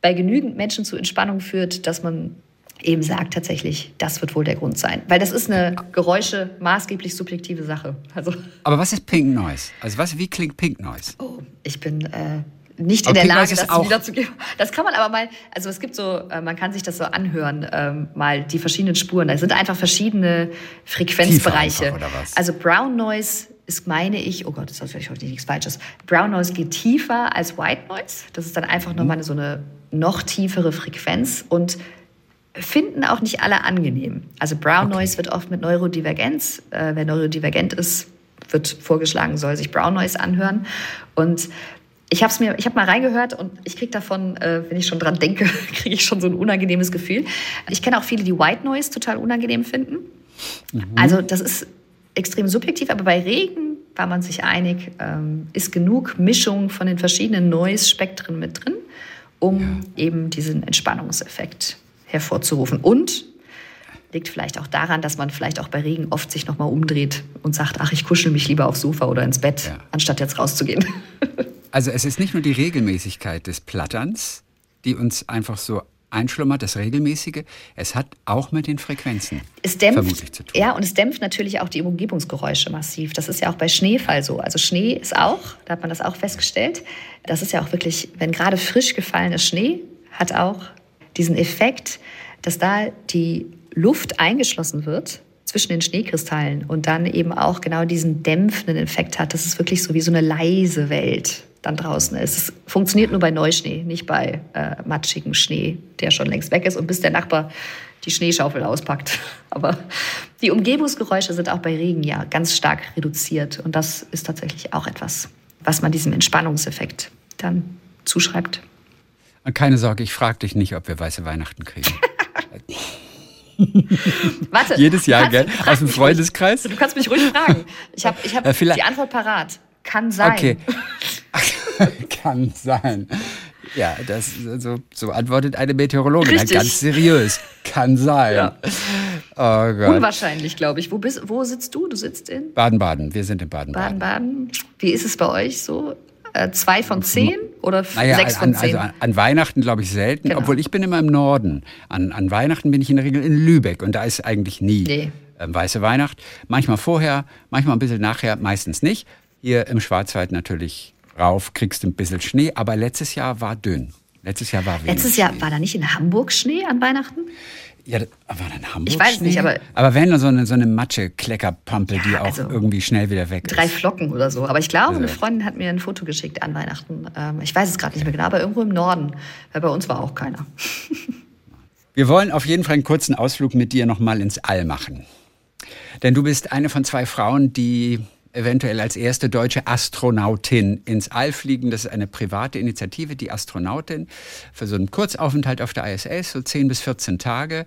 bei genügend Menschen zu Entspannung führt, dass man eben sagt tatsächlich, das wird wohl der Grund sein. Weil das ist eine Geräusche maßgeblich subjektive Sache. Also Aber was ist Pink Noise? Also was, wie klingt Pink Noise? Oh, ich bin äh, nicht in der Pink Lage, das wiederzugeben. Das kann man aber mal, also es gibt so, äh, man kann sich das so anhören, ähm, mal die verschiedenen Spuren. Da sind einfach verschiedene Frequenzbereiche. Also Brown Noise ist, meine ich, oh Gott, das ist vielleicht heute nichts Falsches. Brown Noise geht tiefer als White Noise. Das ist dann einfach mhm. nochmal so eine noch tiefere Frequenz und finden auch nicht alle angenehm. Also Brown okay. Noise wird oft mit Neurodivergenz, äh, wer neurodivergent ist, wird vorgeschlagen, soll sich Brown Noise anhören. Und ich habe mir, ich habe mal reingehört und ich kriege davon, äh, wenn ich schon dran denke, kriege ich schon so ein unangenehmes Gefühl. Ich kenne auch viele, die White Noise total unangenehm finden. Mhm. Also das ist extrem subjektiv, aber bei Regen war man sich einig, ähm, ist genug Mischung von den verschiedenen Noise-Spektren mit drin, um ja. eben diesen Entspannungseffekt hervorzurufen. Und liegt vielleicht auch daran, dass man vielleicht auch bei Regen oft sich nochmal umdreht und sagt, ach, ich kuschel mich lieber aufs Sofa oder ins Bett, ja. anstatt jetzt rauszugehen. Also es ist nicht nur die Regelmäßigkeit des Platterns, die uns einfach so einschlummert, das Regelmäßige. Es hat auch mit den Frequenzen es dämpft, vermutlich zu tun. Ja, und es dämpft natürlich auch die Umgebungsgeräusche massiv. Das ist ja auch bei Schneefall so. Also Schnee ist auch, da hat man das auch festgestellt. Das ist ja auch wirklich, wenn gerade frisch gefallener Schnee hat auch diesen Effekt, dass da die Luft eingeschlossen wird zwischen den Schneekristallen und dann eben auch genau diesen dämpfenden Effekt hat. Das ist wirklich so wie so eine leise Welt dann draußen ist. Es funktioniert nur bei Neuschnee, nicht bei äh, matschigem Schnee, der schon längst weg ist und bis der Nachbar die Schneeschaufel auspackt. Aber die Umgebungsgeräusche sind auch bei Regen ja ganz stark reduziert und das ist tatsächlich auch etwas, was man diesem Entspannungseffekt dann zuschreibt. Und keine Sorge, ich frage dich nicht, ob wir weiße Weihnachten kriegen. Warte. Jedes Jahr, gell? Aus dem Freundeskreis. Ruhig, du kannst mich ruhig fragen. Ich habe ich hab Äh, die Antwort parat. Kann sein. Okay. Kann sein. Ja, das so, so antwortet eine Meteorologin. Richtig. Ganz seriös. Kann sein. Ja. Oh Gott. Unwahrscheinlich, glaube ich. Wo, bist, wo sitzt du? Du sitzt in Baden-Baden. Wir sind in Baden-Baden. Baden-Baden. Wie ist es bei euch so? Äh, zwei von zehn oder Naja, sechs von zehn? also an, Weihnachten glaube ich selten, Genau. obwohl ich bin immer im Norden. An, an Weihnachten bin ich in der Regel in Lübeck und da ist eigentlich nie Nee. ähm, weiße Weihnacht. Manchmal vorher, manchmal ein bisschen nachher, meistens nicht. Hier im Schwarzwald natürlich rauf, kriegst du ein bisschen Schnee, aber letztes Jahr war dünn. Letztes Jahr war wenig Letztes Jahr Schnee. war da nicht in Hamburg Schnee an Weihnachten? Ja, war dann Hamburg Ich weiß Schnee? nicht, aber- Aber wenn so eine, so eine Matsche-Kleckerpampe, die Ja, auch also irgendwie schnell wieder weg Drei ist. Flocken oder so. Aber ich glaube, eine Freundin hat mir ein Foto geschickt an Weihnachten. Ähm, ich weiß es gerade nicht mehr genau, aber irgendwo im Norden. Weil bei uns war auch keiner. Wir wollen auf jeden Fall einen kurzen Ausflug mit dir nochmal ins All machen. Denn du bist eine von zwei Frauen, die eventuell als erste deutsche Astronautin ins All fliegen. Das ist eine private Initiative, die Astronautin, für so einen Kurzaufenthalt auf der ISS, so 10 bis 14 Tage.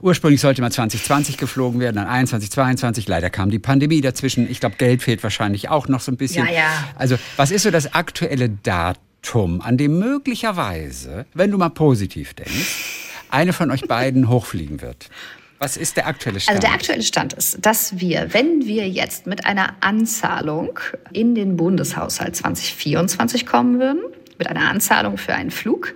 Ursprünglich sollte mal 2020 geflogen werden, dann 21, 22. Leider kam die Pandemie dazwischen. Ich glaube, Geld fehlt wahrscheinlich auch noch so ein bisschen. Ja, ja. Also, was ist so das aktuelle Datum, an dem möglicherweise, wenn du mal positiv denkst, eine von euch beiden hochfliegen wird? Was ist der aktuelle Stand? Also der aktuelle Stand ist, dass wir, wenn wir jetzt mit einer Anzahlung in den Bundeshaushalt 2024 kommen würden, mit einer Anzahlung für einen Flug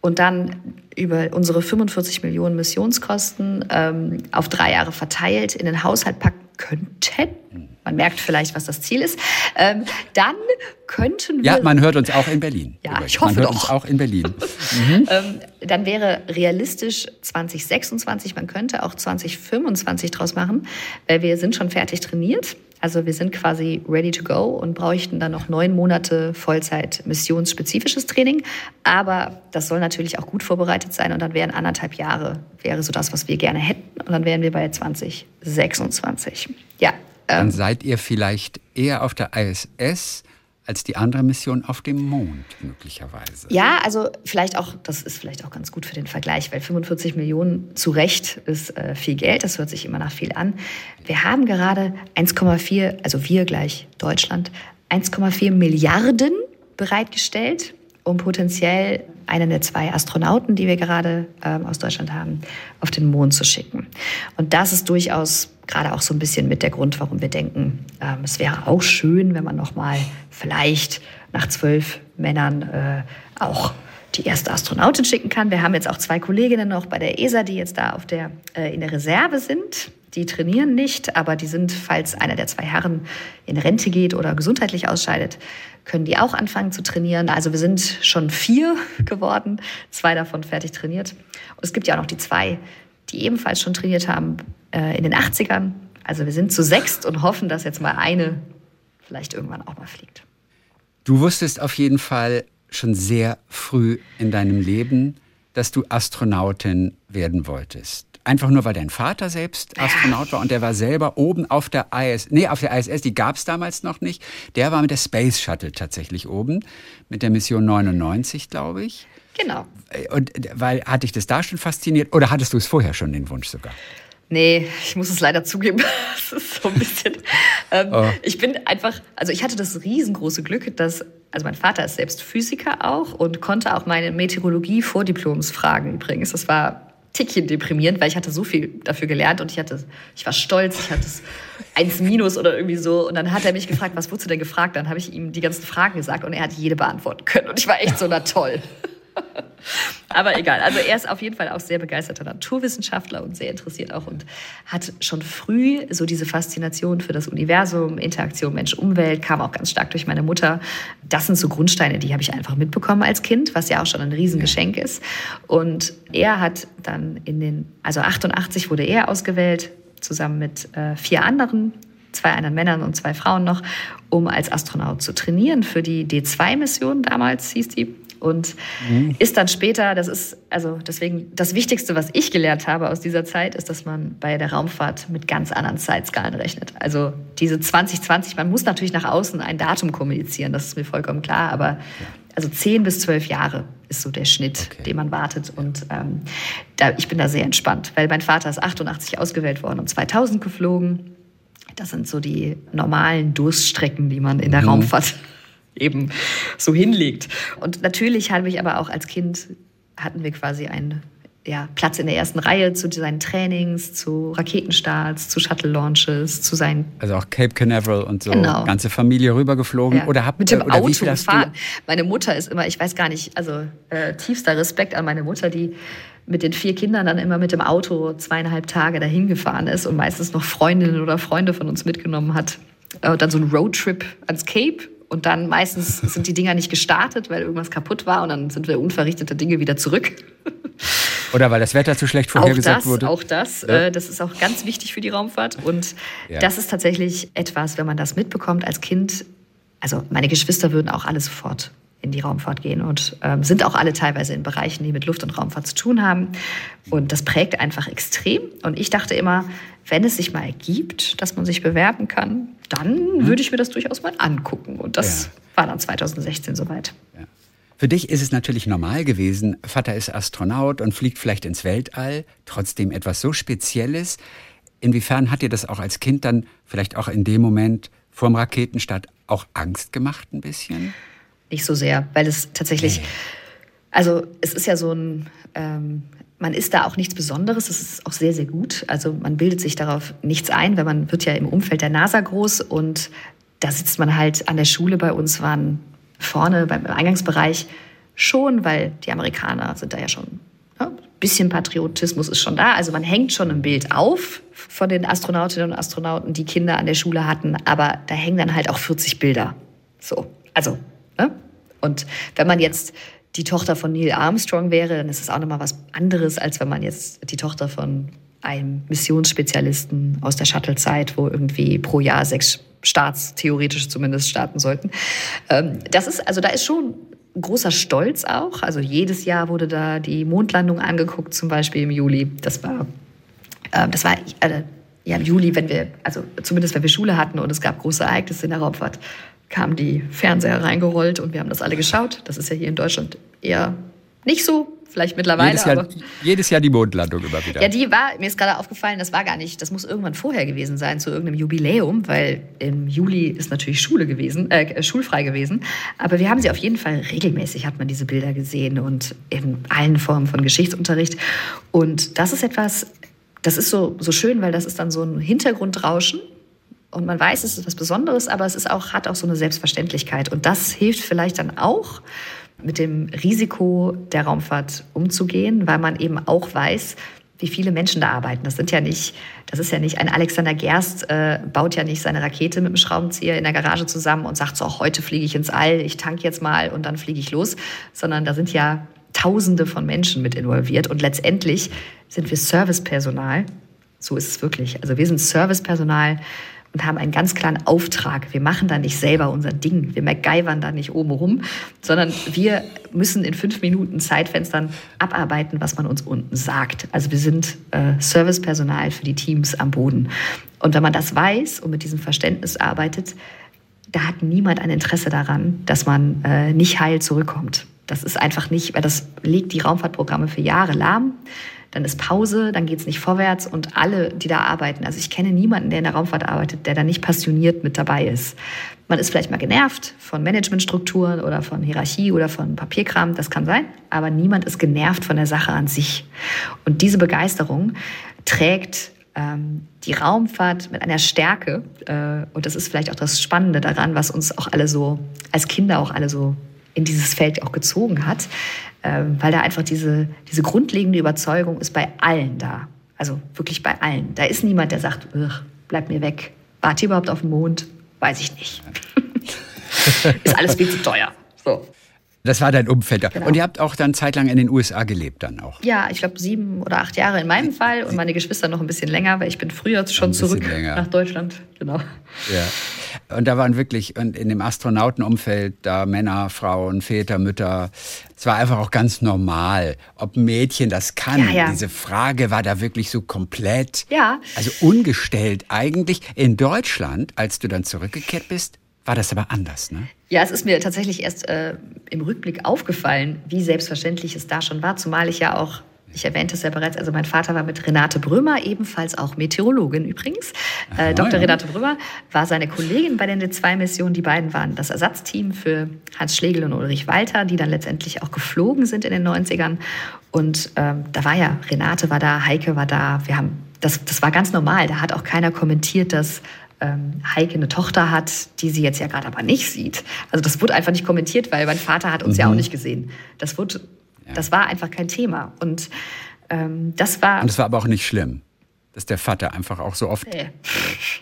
und dann über unsere 45 Millionen Missionskosten ähm, auf drei Jahre verteilt in den Haushalt packen könnten, man merkt vielleicht, was das Ziel ist, ähm, dann könnten wir... ja, man hört uns auch in Berlin. Ja, übrigens. ich hoffe Man hört doch. uns auch in Berlin. Ähm, dann wäre realistisch 2026, man könnte auch 2025 draus machen, weil wir sind schon fertig trainiert. Also wir sind quasi ready to go und bräuchten dann noch neun Monate Vollzeit missionsspezifisches Training. Aber das soll natürlich auch gut vorbereitet sein und dann wären anderthalb Jahre, wäre so das, was wir gerne hätten. Und dann wären wir bei 2026. Ja, Dann ähm, seid ihr vielleicht eher auf der ISS als die andere Mission auf dem Mond, möglicherweise. Ja, also vielleicht auch, das ist vielleicht auch ganz gut für den Vergleich, weil 45 Millionen zu Recht ist äh, viel Geld, das hört sich immer nach viel an. Wir haben gerade 1,4, also wir gleich Deutschland, 1,4 Milliarden bereitgestellt, um potenziell einen der zwei Astronauten, die wir gerade ähm, aus Deutschland haben, auf den Mond zu schicken. Und das ist durchaus gerade auch so ein bisschen mit der Grund, warum wir denken, ähm, es wäre auch schön, wenn man noch mal vielleicht nach zwölf Männern äh, auch die erste Astronautin schicken kann. Wir haben jetzt auch zwei Kolleginnen noch bei der ESA, die jetzt da auf der, äh, in der Reserve sind. Die trainieren nicht, aber die sind, falls einer der zwei Herren in Rente geht oder gesundheitlich ausscheidet, können die auch anfangen zu trainieren. Also wir sind schon vier geworden, zwei davon fertig trainiert. Und es gibt ja auch noch die zwei, die ebenfalls schon trainiert haben in den 80ern. Also wir sind zu sechst und hoffen, dass jetzt mal eine vielleicht irgendwann auch mal fliegt. Du wusstest auf jeden Fall schon sehr früh in deinem Leben, dass du Astronautin werden wolltest. Einfach nur, weil dein Vater selbst Astronaut war und der war selber oben auf der ISS, nee, auf der ISS, die gab es damals noch nicht. Der war mit der Space Shuttle tatsächlich oben, mit der Mission 99, glaube ich. Genau. Und äh, weil, hat dich das da schon fasziniert oder hattest du es vorher schon, den Wunsch sogar? Nee, ich muss es leider zugeben. Es ist so ein bisschen. Ähm, Oh. Ich bin einfach, also ich hatte das riesengroße Glück, dass, also mein Vater ist selbst Physiker auch und konnte auch meine Meteorologie-Vordiplomsfragen übrigens. Das war Tickchen deprimierend, weil ich hatte so viel dafür gelernt und ich hatte, ich war stolz, ich hatte eins minus oder irgendwie so. Und dann hat er mich gefragt, was wurdest du denn gefragt? Dann habe ich ihm die ganzen Fragen gesagt und er hat jede beantworten können. Und ich war echt so, na toll. Aber egal. Also er ist auf jeden Fall auch sehr begeisterter Naturwissenschaftler und sehr interessiert auch und hat schon früh so diese Faszination für das Universum, Interaktion Mensch-Umwelt, kam auch ganz stark durch meine Mutter. Das sind so Grundsteine, die habe ich einfach mitbekommen als Kind, was ja auch schon ein Riesengeschenk ist. Und er hat dann in den, also 88 wurde er ausgewählt, zusammen mit äh, vier anderen zwei anderen Männern und zwei Frauen noch, um als Astronaut zu trainieren für die D2-Mission damals hieß die und mhm. ist dann später, das ist also deswegen das Wichtigste, was ich gelernt habe aus dieser Zeit, ist, dass man bei der Raumfahrt mit ganz anderen Zeitskalen rechnet. Also diese 2020, man muss natürlich nach außen ein Datum kommunizieren, das ist mir vollkommen klar, aber also zehn bis zwölf Jahre ist so der Schnitt, okay. den man wartet. Und ähm, da, ich bin da sehr entspannt, weil mein Vater ist 88 ausgewählt worden und 2000 geflogen. Das sind so die normalen Durststrecken, die man in der mhm. Raumfahrt eben so hinlegt. Und natürlich habe ich aber auch als Kind, hatten wir quasi einen ja, Platz in der ersten Reihe zu seinen Trainings, zu Raketenstarts, zu Shuttle-Launches, zu seinen... Also auch Cape Canaveral und so, genau. ganze Familie rübergeflogen. Ja. Oder habt Mit dem oder Auto gefahren. Meine Mutter ist immer, ich weiß gar nicht, also äh, tiefster Respekt an meine Mutter, die mit den vier Kindern dann immer mit dem Auto zweieinhalb Tage dahin gefahren ist und meistens noch Freundinnen oder Freunde von uns mitgenommen hat. Äh, und dann so ein Roadtrip ans Cape und dann meistens sind die Dinger nicht gestartet, weil irgendwas kaputt war und dann sind wir unverrichtete Dinge wieder zurück. Oder weil das Wetter zu schlecht vorhergesagt auch das, wurde. Auch das, ja. äh, das ist auch ganz wichtig für die Raumfahrt. Und ja. das ist tatsächlich etwas, wenn man das mitbekommt als Kind. Also meine Geschwister würden auch alle sofort in die Raumfahrt gehen und ähm, sind auch alle teilweise in Bereichen, die mit Luft- und Raumfahrt zu tun haben. Und das prägt einfach extrem. Und ich dachte immer, wenn es sich mal ergibt, dass man sich bewerben kann, dann mhm. würde ich mir das durchaus mal angucken. Und das ja. war dann 2016 soweit. Ja. Für dich ist es natürlich normal gewesen, Vater ist Astronaut und fliegt vielleicht ins Weltall, trotzdem etwas so Spezielles. Inwiefern hat dir das auch als Kind dann vielleicht auch in dem Moment vorm Raketenstart auch Angst gemacht ein bisschen? Nicht so sehr, weil es tatsächlich, also es ist ja so ein, ähm, man ist da auch nichts Besonderes, es ist auch sehr, sehr gut. Also man bildet sich darauf nichts ein, weil man wird ja im Umfeld der NASA groß und da sitzt man halt an der Schule bei uns, waren vorne beim Eingangsbereich schon, weil die Amerikaner sind da ja schon ja, ein bisschen Patriotismus ist schon da. Also man hängt schon ein Bild auf von den Astronautinnen und Astronauten, die Kinder an der Schule hatten, aber da hängen dann halt auch 40 Bilder. So, also Ne? Und wenn man jetzt die Tochter von Neil Armstrong wäre, dann ist es auch nochmal was anderes, als wenn man jetzt die Tochter von einem Missionsspezialisten aus der Shuttle-Zeit, wo irgendwie pro Jahr sechs Starts theoretisch zumindest starten sollten. Ähm, das ist, also da ist schon großer Stolz auch. Also jedes Jahr wurde da die Mondlandung angeguckt, zum Beispiel im Juli. Das war, äh, das war äh, ja im Juli, wenn wir, also zumindest wenn wir Schule hatten und es gab große Ereignisse in der Raumfahrt, kamen die Fernseher reingerollt und wir haben das alle geschaut. Das ist ja hier in Deutschland eher nicht so, vielleicht mittlerweile. Jedes Jahr, jedes Jahr die Mondlandung immer wieder. Ja, die war, mir ist gerade aufgefallen, das war gar nicht, das muss irgendwann vorher gewesen sein, zu irgendeinem Jubiläum, weil im Juli ist natürlich Schule gewesen, äh, schulfrei gewesen. Aber wir haben sie auf jeden Fall regelmäßig, hat man diese Bilder gesehen und in allen Formen von Geschichtsunterricht. Und das ist etwas, das ist so, so schön, weil das ist dann so ein Hintergrundrauschen und man weiß, es ist was Besonderes, aber es ist auch, hat auch so eine Selbstverständlichkeit. Und das hilft vielleicht dann auch, mit dem Risiko der Raumfahrt umzugehen, weil man eben auch weiß, wie viele Menschen da arbeiten. Das sind ja nicht, das ist ja nicht ein Alexander Gerst äh, baut ja nicht seine Rakete mit dem Schraubenzieher in der Garage zusammen und sagt so, heute fliege ich ins All, ich tank jetzt mal und dann fliege ich los, sondern da sind ja Tausende von Menschen mit involviert und letztendlich sind wir Servicepersonal. So ist es wirklich. Also wir sind Servicepersonal und haben einen ganz klaren Auftrag. Wir machen da nicht selber unser Ding. Wir MacGyvern da nicht oben rum, sondern wir müssen in fünf Minuten Zeitfenstern abarbeiten, was man uns unten sagt. Also wir sind äh, Servicepersonal für die Teams am Boden. Und wenn man das weiß und mit diesem Verständnis arbeitet, da hat niemand ein Interesse daran, dass man äh, nicht heil zurückkommt. Das ist einfach nicht, weil das legt die Raumfahrtprogramme für Jahre lahm. dann ist Pause, dann geht es nicht vorwärts und alle, die da arbeiten, also ich kenne niemanden, der in der Raumfahrt arbeitet, der da nicht passioniert mit dabei ist. Man ist vielleicht mal genervt von Managementstrukturen oder von Hierarchie oder von Papierkram, das kann sein, aber niemand ist genervt von der Sache an sich. Und diese Begeisterung trägt ähm, die Raumfahrt mit einer Stärke, äh, und das ist vielleicht auch das Spannende daran, was uns auch alle so, als Kinder auch alle so in dieses Feld auch gezogen hat, äh, weil da einfach diese, diese grundlegende Überzeugung ist bei allen da. Also wirklich bei allen. Da ist niemand, der sagt, bleib mir weg. Wart ihr überhaupt auf dem Mond? Weiß ich nicht. ist alles viel zu teuer. So. Das war dein Umfeld. Genau. Und ihr habt auch dann zeitlang in den USA gelebt dann auch? Ja, ich glaube sieben oder acht Jahre in meinem Fall und meine Geschwister noch ein bisschen länger, weil ich bin früher schon zurück länger. nach Deutschland. Genau. Ja. Und da waren wirklich und in dem Astronautenumfeld da Männer, Frauen, Väter, Mütter. Es war einfach auch ganz normal, ob ein Mädchen das kann. Ja, ja. Diese Frage war da wirklich so komplett, ja. also ungestellt eigentlich. In Deutschland, als du dann zurückgekehrt bist, war das aber anders, ne? Ja, es ist mir tatsächlich erst äh, im Rückblick aufgefallen, wie selbstverständlich es da schon war, zumal ich ja auch ich erwähnte es ja bereits, also mein Vater war mit Renate Brömer, ebenfalls auch Meteorologin übrigens. Äh, Dr. Ja. Renate Brömer war seine Kollegin bei den D2-Missionen. Die beiden waren das Ersatzteam für Hans Schlegel und Ulrich Walter, die dann letztendlich auch geflogen sind in den 90ern. Und ähm, da war ja, Renate war da, Heike war da. Wir haben, das, das war ganz normal. Da hat auch keiner kommentiert, dass ähm, Heike eine Tochter hat, die sie jetzt ja gerade aber nicht sieht. Also das wurde einfach nicht kommentiert, weil mein Vater hat uns mhm. ja auch nicht gesehen. Das, wurde, ja. das war einfach kein Thema. Und ähm, das war. Und es war aber auch nicht schlimm dass der Vater einfach auch so oft nee.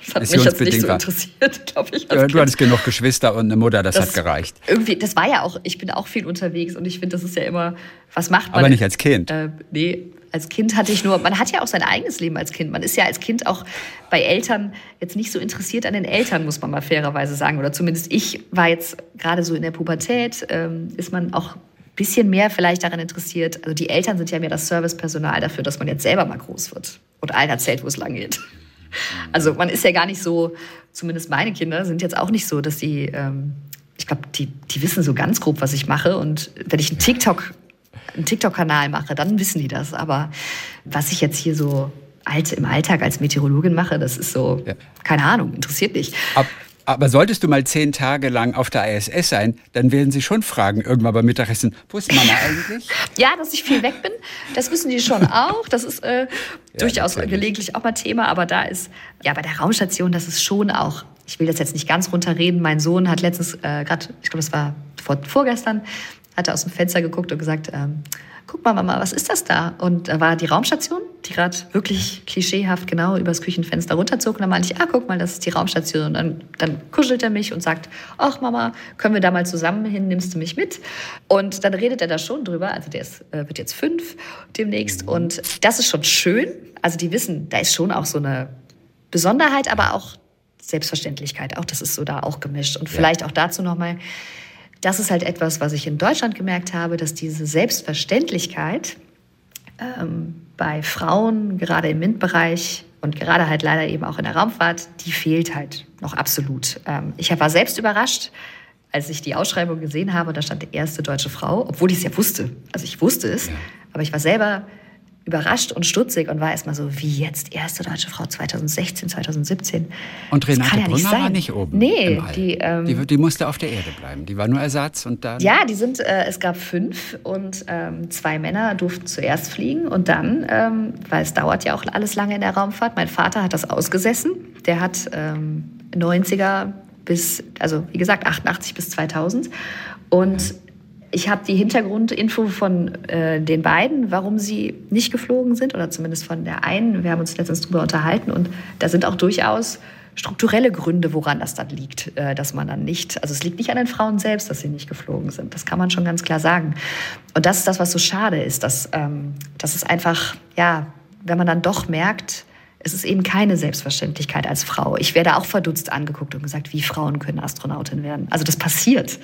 Das hat mich jetzt nicht so interessiert, glaube ich. Ja, du hattest genug Geschwister und eine Mutter, das, das, hat gereicht. Irgendwie, das war ja auch, ich bin auch viel unterwegs und ich finde, das ist ja immer, was macht man? Aber nicht als Kind. Äh, nee, als Kind hatte ich nur, man hat ja auch sein eigenes Leben als Kind. Man ist ja als Kind auch bei Eltern jetzt nicht so interessiert an den Eltern, muss man mal fairerweise sagen. Oder zumindest ich war jetzt gerade so in der Pubertät, ähm, ist man auch bisschen mehr vielleicht daran interessiert. Also die Eltern sind ja mehr das Servicepersonal dafür, dass man jetzt selber mal groß wird und allen erzählt, wo es lang geht. Also man ist ja gar nicht so, zumindest meine Kinder sind jetzt auch nicht so, dass sie, ähm, ich glaube, die, die wissen so ganz grob, was ich mache. Und wenn ich einen TikTok einen TikTok-Kanal mache, dann wissen die das. Aber was ich jetzt hier so alt, im Alltag als Meteorologin mache, das ist so, ja. keine Ahnung, interessiert mich. Ab aber solltest du mal zehn Tage lang auf der ISS sein, dann werden sie schon fragen, irgendwann beim Mittagessen, wo ist Mama eigentlich? ja, dass ich viel weg bin, das wissen die schon auch. Das ist äh, ja, durchaus natürlich. gelegentlich auch mal Thema, aber da ist, ja, bei der Raumstation, das ist schon auch, ich will das jetzt nicht ganz runterreden, mein Sohn hat letztens, äh, gerade, ich glaube, das war vor, vorgestern, hat er aus dem Fenster geguckt und gesagt, ähm, guck mal, Mama, was ist das da? Und da war die Raumstation, die gerade wirklich klischeehaft genau übers Küchenfenster runterzog. Und dann meinte ich, ah, guck mal, das ist die Raumstation. Und dann, dann kuschelt er mich und sagt, ach Mama, können wir da mal zusammen hin, nimmst du mich mit? Und dann redet er da schon drüber. Also der ist, äh, wird jetzt fünf demnächst. Und das ist schon schön. Also die wissen, da ist schon auch so eine Besonderheit, aber auch Selbstverständlichkeit. Auch das ist so da auch gemischt. Und vielleicht auch dazu nochmal, das ist halt etwas, was ich in Deutschland gemerkt habe, dass diese Selbstverständlichkeit ähm, bei Frauen, gerade im MINT-Bereich und gerade halt leider eben auch in der Raumfahrt, die fehlt halt noch absolut. Ähm, ich war selbst überrascht, als ich die Ausschreibung gesehen habe, da stand die erste deutsche Frau, obwohl ich es ja wusste. Also ich wusste es, ja. aber ich war selber überrascht und stutzig und war erstmal so, wie jetzt erste deutsche Frau 2016, 2017. Und Renate ja Brunner war nicht oben. Nee, die, ähm, die, die, musste auf der Erde bleiben. Die war nur Ersatz und dann. Ja, die sind, äh, es gab fünf und ähm, zwei Männer durften zuerst fliegen und dann, ähm, weil es dauert ja auch alles lange in der Raumfahrt, mein Vater hat das ausgesessen. Der hat 90er ähm, bis, also wie gesagt, 88 bis 2000 und ich habe die Hintergrundinfo von äh, den beiden, warum sie nicht geflogen sind, oder zumindest von der einen. Wir haben uns letztens darüber unterhalten und da sind auch durchaus strukturelle Gründe, woran das dann liegt, äh, dass man dann nicht, also es liegt nicht an den Frauen selbst, dass sie nicht geflogen sind. Das kann man schon ganz klar sagen. Und das ist das, was so schade ist, dass, ähm, dass es einfach, ja, wenn man dann doch merkt, es ist eben keine Selbstverständlichkeit als Frau. Ich werde auch verdutzt angeguckt und gesagt, wie Frauen können Astronautin werden. Also das passiert.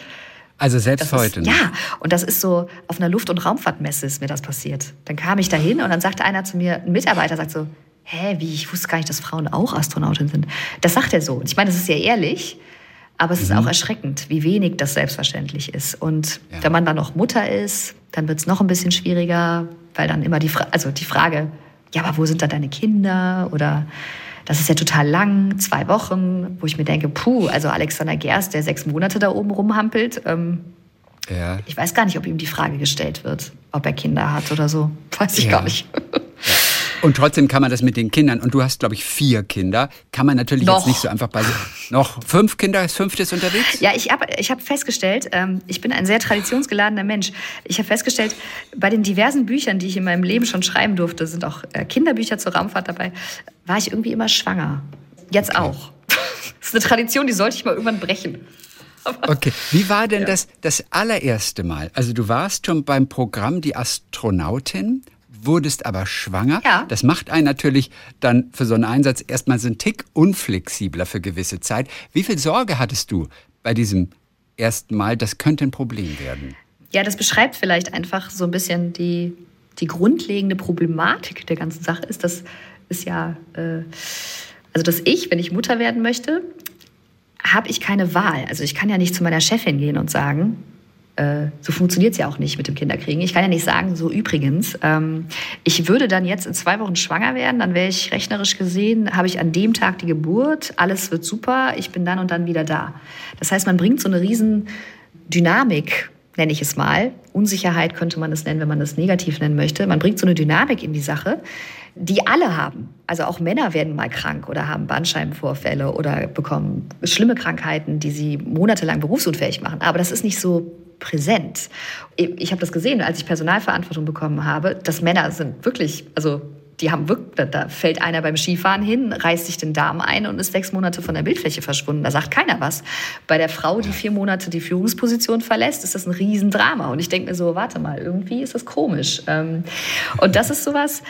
Also selbst das heute. Ist, ja, und das ist so, auf einer Luft- und Raumfahrtmesse ist mir das passiert. Dann kam ich da hin und dann sagte einer zu mir, ein Mitarbeiter sagt so, hä, wie, ich wusste gar nicht, dass Frauen auch Astronautin sind. Das sagt er so. Und ich meine, das ist ja ehrlich, Aber es ist auch erschreckend, wie wenig das selbstverständlich ist. Und ja. wenn man dann noch Mutter ist, dann wird es noch ein bisschen schwieriger, weil dann immer die, Fra also die Frage, ja, aber wo sind da deine Kinder? Oder das ist ja total lang, zwei Wochen, wo ich mir denke, puh, also Alexander Gerst, der sechs Monate da oben rumhampelt, ähm, ja. ich weiß gar nicht, ob ihm die Frage gestellt wird, ob er Kinder hat oder so. Weiß ich ja. gar nicht. Und trotzdem kann man das mit den Kindern, und du hast, glaube ich, vier Kinder, kann man natürlich noch. jetzt nicht so einfach bei noch fünf Kinder, ist fünftes unterwegs? Ja, ich habe ich hab festgestellt, ähm, ich bin ein sehr traditionsgeladener Mensch. Ich habe festgestellt, bei den diversen Büchern, die ich in meinem Leben schon schreiben durfte, sind auch äh, Kinderbücher zur Raumfahrt dabei, war ich irgendwie immer schwanger. Jetzt okay. auch. Das ist eine Tradition, die sollte ich mal irgendwann brechen. Okay, wie war denn ja. das, das allererste Mal? Also du warst schon beim Programm Die Astronautin wurdest aber schwanger. Ja. Das macht einen natürlich dann für so einen Einsatz erstmal so einen Tick unflexibler für gewisse Zeit. Wie viel Sorge hattest du bei diesem ersten Mal? Das könnte ein Problem werden. Ja, das beschreibt vielleicht einfach so ein bisschen die, die grundlegende Problematik der ganzen Sache. Ist, das ist ja, äh, also dass ich, wenn ich Mutter werden möchte, habe ich keine Wahl. Also ich kann ja nicht zu meiner Chefin gehen und sagen, äh, so funktioniert es ja auch nicht mit dem Kinderkriegen. Ich kann ja nicht sagen, so übrigens, ähm, ich würde dann jetzt in zwei Wochen schwanger werden, dann wäre ich rechnerisch gesehen, habe ich an dem Tag die Geburt, alles wird super, ich bin dann und dann wieder da. Das heißt, man bringt so eine riesen Dynamik, nenne ich es mal. Unsicherheit könnte man es nennen, wenn man das negativ nennen möchte. Man bringt so eine Dynamik in die Sache, die alle haben. Also auch Männer werden mal krank oder haben Bandscheibenvorfälle oder bekommen schlimme Krankheiten, die sie monatelang berufsunfähig machen. Aber das ist nicht so präsent. Ich habe das gesehen, als ich Personalverantwortung bekommen habe, dass Männer sind wirklich, also die haben wirklich, da fällt einer beim Skifahren hin, reißt sich den Darm ein und ist sechs Monate von der Bildfläche verschwunden. Da sagt keiner was. Bei der Frau, die vier Monate die Führungsposition verlässt, ist das ein Riesendrama. Und ich denke mir so, warte mal, irgendwie ist das komisch. Ähm, und das ist sowas,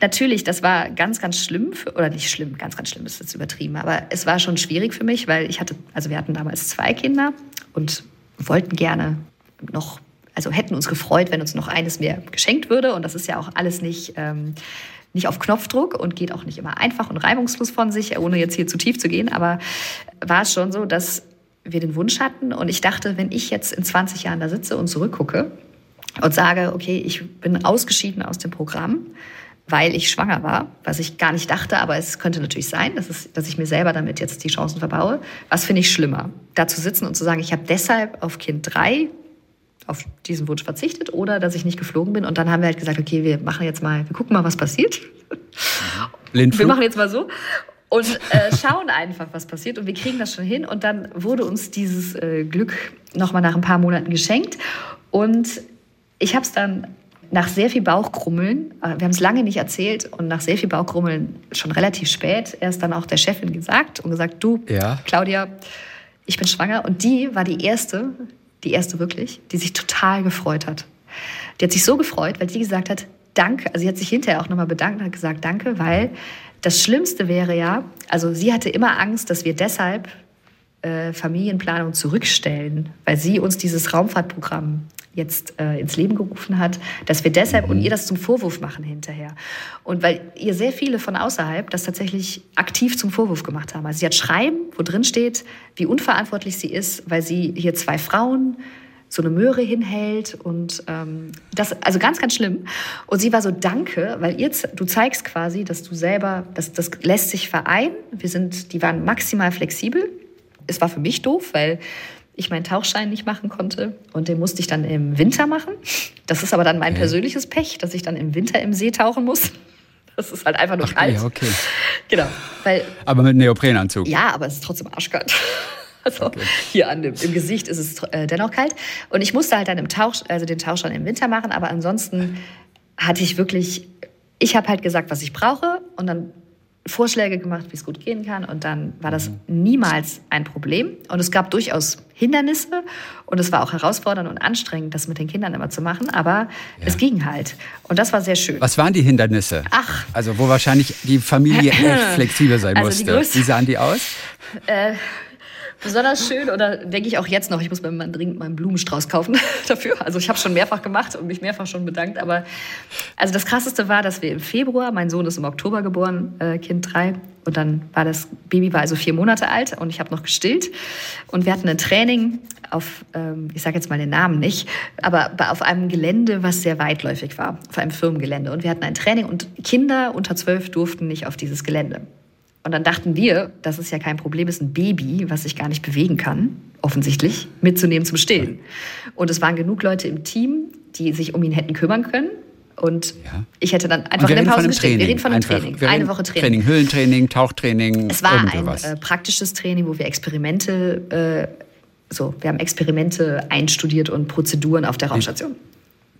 Natürlich, das war ganz, ganz schlimm, für, oder nicht schlimm, ganz, ganz schlimm ist jetzt übertrieben, aber es war schon schwierig für mich, weil ich hatte, also wir hatten damals zwei Kinder und wollten gerne noch, also hätten uns gefreut, wenn uns noch eines mehr geschenkt würde. Und das ist ja auch alles nicht, ähm, nicht auf Knopfdruck und geht auch nicht immer einfach und reibungslos von sich, ohne jetzt hier zu tief zu gehen. Aber war es schon so, dass wir den Wunsch hatten. Und ich dachte, wenn ich jetzt in 20 Jahren da sitze und zurückgucke und sage, okay, ich bin ausgeschieden aus dem Programm, weil ich schwanger war, was ich gar nicht dachte, aber es könnte natürlich sein, dass, es, dass ich mir selber damit jetzt die Chancen verbaue. Was finde ich schlimmer? Da zu sitzen und zu sagen, ich habe deshalb auf Kind 3 auf diesen Wunsch verzichtet oder dass ich nicht geflogen bin. Und dann haben wir halt gesagt, okay, wir machen jetzt mal, wir gucken mal, was passiert. Blindflug. Wir machen jetzt mal so und äh, schauen einfach, was passiert. Und wir kriegen das schon hin. Und dann wurde uns dieses äh, Glück nochmal nach ein paar Monaten geschenkt. Und ich habe es dann nach sehr viel Bauchkrummeln, äh, wir haben es lange nicht erzählt und nach sehr viel Bauchkrummeln schon relativ spät erst dann auch der Chefin gesagt und gesagt, du, ja. Claudia, ich bin schwanger. Und die war die erste, die erste wirklich, die sich total gefreut hat. Die hat sich so gefreut, weil sie gesagt hat, danke. Also sie hat sich hinterher auch nochmal bedankt und hat gesagt, danke, weil das Schlimmste wäre ja, also sie hatte immer Angst, dass wir deshalb äh, Familienplanung zurückstellen, weil sie uns dieses Raumfahrtprogramm jetzt äh, ins Leben gerufen hat, dass wir deshalb mhm. und ihr das zum Vorwurf machen hinterher. Und weil ihr sehr viele von außerhalb das tatsächlich aktiv zum Vorwurf gemacht haben. Also sie hat Schreiben, wo drin steht, wie unverantwortlich sie ist, weil sie hier zwei Frauen so eine Möhre hinhält und ähm, das also ganz ganz schlimm und sie war so danke weil ihr du zeigst quasi dass du selber das das lässt sich vereinen wir sind die waren maximal flexibel es war für mich doof weil ich meinen Tauchschein nicht machen konnte. Und den musste ich dann im Winter machen. Das ist aber dann mein okay. persönliches Pech, dass ich dann im Winter im See tauchen muss. Das ist halt einfach nur Ach, kalt. Ja, okay. Genau. Weil, aber mit Neoprenanzug. Ja, aber es ist trotzdem arschkalt. Also okay. hier an dem, im Gesicht ist es äh, dennoch kalt. Und ich musste halt dann im Tauch, also den Tauchschein im Winter machen, aber ansonsten hatte ich wirklich, ich habe halt gesagt, was ich brauche und dann Vorschläge gemacht, wie es gut gehen kann. Und dann war das mhm. niemals ein Problem. Und es gab durchaus Hindernisse. Und es war auch herausfordernd und anstrengend, das mit den Kindern immer zu machen. Aber ja. es ging halt. Und das war sehr schön. Was waren die Hindernisse? Ach. Also, wo wahrscheinlich die Familie flexibel sein also musste. Wie sahen die aus? Äh, besonders schön oder denke ich auch jetzt noch, ich muss mir mal dringend meinen Blumenstrauß kaufen dafür. Also ich habe schon mehrfach gemacht und mich mehrfach schon bedankt. Aber also das Krasseste war, dass wir im Februar, mein Sohn ist im Oktober geboren, äh, Kind drei, und dann war das Baby war also vier Monate alt und ich habe noch gestillt. Und wir hatten ein Training auf, ähm, ich sage jetzt mal den Namen nicht, aber auf einem Gelände, was sehr weitläufig war, auf einem Firmengelände. Und wir hatten ein Training und Kinder unter zwölf durften nicht auf dieses Gelände. Und dann dachten wir, das ist ja kein Problem, ist ein Baby, was sich gar nicht bewegen kann, offensichtlich, mitzunehmen zum Stillen. Und es waren genug Leute im Team, die sich um ihn hätten kümmern können. Und ja. ich hätte dann einfach in der Pause gestillt. Wir reden von einem einfach, Training, eine Woche Training. Training, Höhlentraining, Tauchtraining. Es war ein äh, praktisches Training, wo wir Experimente, äh, so, wir haben Experimente einstudiert und Prozeduren auf der Raumstation.